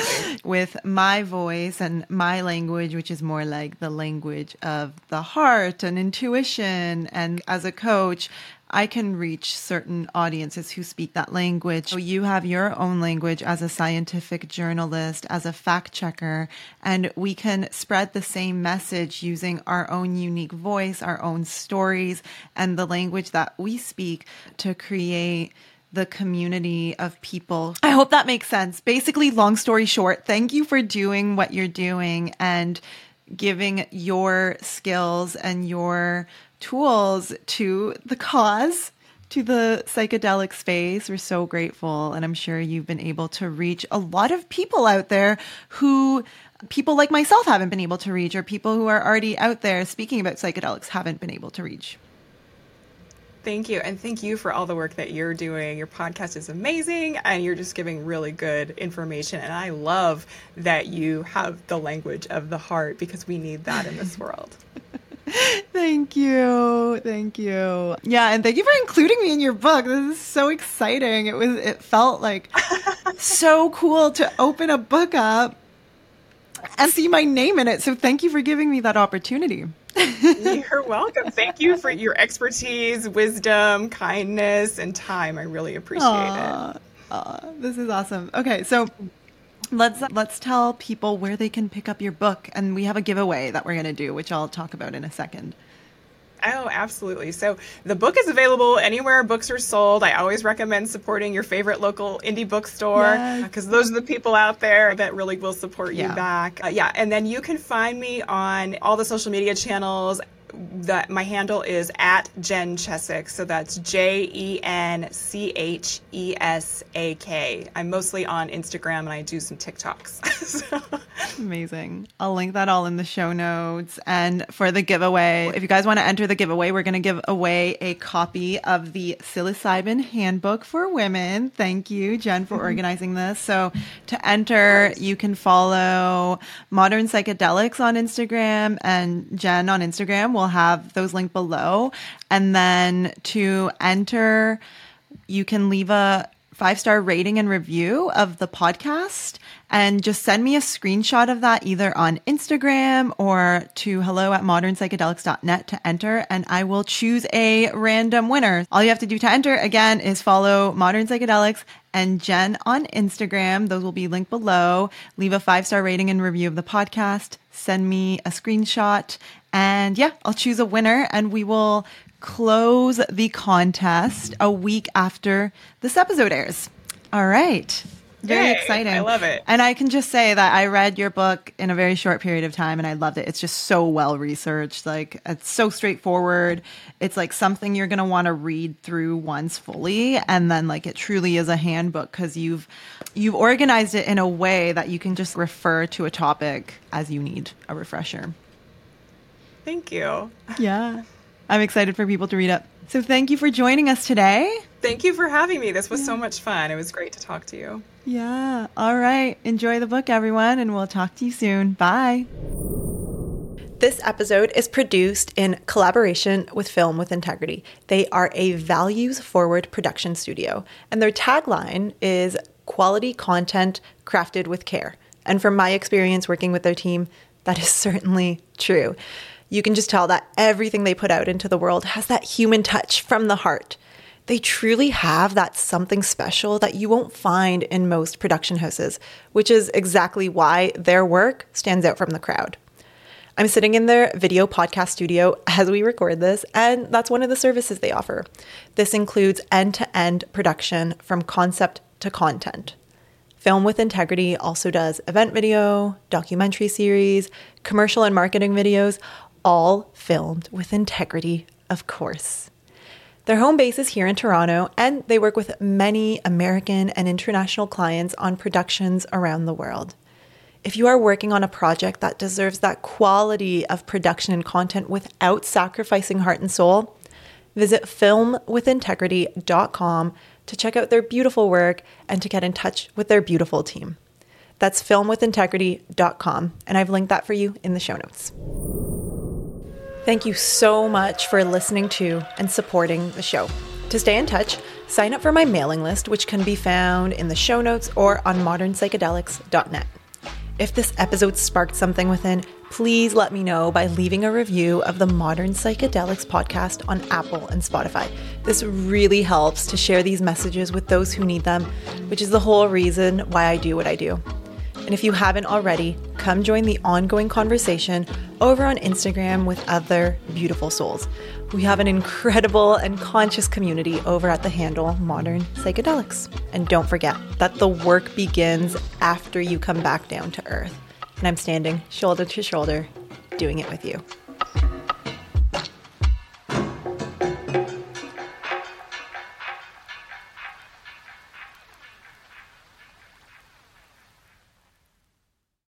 with my voice and my language which is more like the language of the heart and intuition and as a coach I can reach certain audiences who speak that language. So you have your own language as a scientific journalist, as a fact checker, and we can spread the same message using our own unique voice, our own stories, and the language that we speak to create the community of people. I hope that makes sense. Basically, long story short, thank you for doing what you're doing and giving your skills and your tools to the cause, to the psychedelic space. We're so grateful. And I'm sure you've been able to reach a lot of people out there who people like myself haven't been able to reach, or people who are already out there speaking about psychedelics haven't been able to reach. Thank you. And thank you for all the work that you're doing. Your podcast is amazing and you're just giving really good information. And I love that you have the language of the heart because we need that in this world. thank you. Thank you. Yeah, and thank you for including me in your book. This is so exciting. It was it felt like so cool to open a book up and see my name in it. So thank you for giving me that opportunity. You're welcome. Thank you for your expertise, wisdom, kindness, and time. I really appreciate Aww. it. Aww, this is awesome. Okay, so let's let's tell people where they can pick up your book, and we have a giveaway that we're going to do, which I'll talk about in a second. Oh, absolutely. So the book is available anywhere books are sold. I always recommend supporting your favorite local indie bookstore because yes. those are the people out there that really will support yeah. you back. Uh, yeah. And then you can find me on all the social media channels that my handle is at Jen Chesak. So that's J E N C H E S A K. I'm mostly on Instagram and I do some TikToks. so. Amazing. I'll link that all in the show notes. And for the giveaway, if you guys want to enter the giveaway, we're going to give away a copy of the psilocybin handbook for women. Thank you, Jen, for mm-hmm. organizing this. So to enter, you can follow Modern Psychedelics on Instagram and Jen on Instagram. We'll have those linked below. And then to enter, you can leave a five star rating and review of the podcast and just send me a screenshot of that either on Instagram or to hello at modernpsychedelics.net to enter and I will choose a random winner. All you have to do to enter again is follow Modern Psychedelics and Jen on Instagram. Those will be linked below. Leave a five star rating and review of the podcast. Send me a screenshot and yeah, I'll choose a winner and we will close the contest a week after this episode airs. All right. Very Yay, exciting. I love it. And I can just say that I read your book in a very short period of time and I loved it. It's just so well researched. Like it's so straightforward. It's like something you're going to want to read through once fully and then like it truly is a handbook cuz you've you've organized it in a way that you can just refer to a topic as you need a refresher. Thank you. Yeah. I'm excited for people to read it. So thank you for joining us today. Thank you for having me. This was yeah. so much fun. It was great to talk to you. Yeah. All right. Enjoy the book, everyone, and we'll talk to you soon. Bye. This episode is produced in collaboration with Film with Integrity. They are a values forward production studio, and their tagline is quality content crafted with care. And from my experience working with their team, that is certainly true you can just tell that everything they put out into the world has that human touch from the heart. They truly have that something special that you won't find in most production houses, which is exactly why their work stands out from the crowd. I'm sitting in their video podcast studio as we record this, and that's one of the services they offer. This includes end to end production from concept to content. Film with Integrity also does event video, documentary series, commercial and marketing videos, all filmed with integrity, of course. Their home base is here in Toronto, and they work with many American and international clients on productions around the world. If you are working on a project that deserves that quality of production and content without sacrificing heart and soul, visit filmwithintegrity.com to check out their beautiful work and to get in touch with their beautiful team. That's filmwithintegrity.com, and I've linked that for you in the show notes. Thank you so much for listening to and supporting the show. To stay in touch, sign up for my mailing list, which can be found in the show notes or on modernpsychedelics.net. If this episode sparked something within, please let me know by leaving a review of the Modern Psychedelics podcast on Apple and Spotify. This really helps to share these messages with those who need them, which is the whole reason why I do what I do. And if you haven't already, come join the ongoing conversation over on Instagram with other beautiful souls. We have an incredible and conscious community over at the handle Modern Psychedelics. And don't forget that the work begins after you come back down to earth. And I'm standing shoulder to shoulder doing it with you.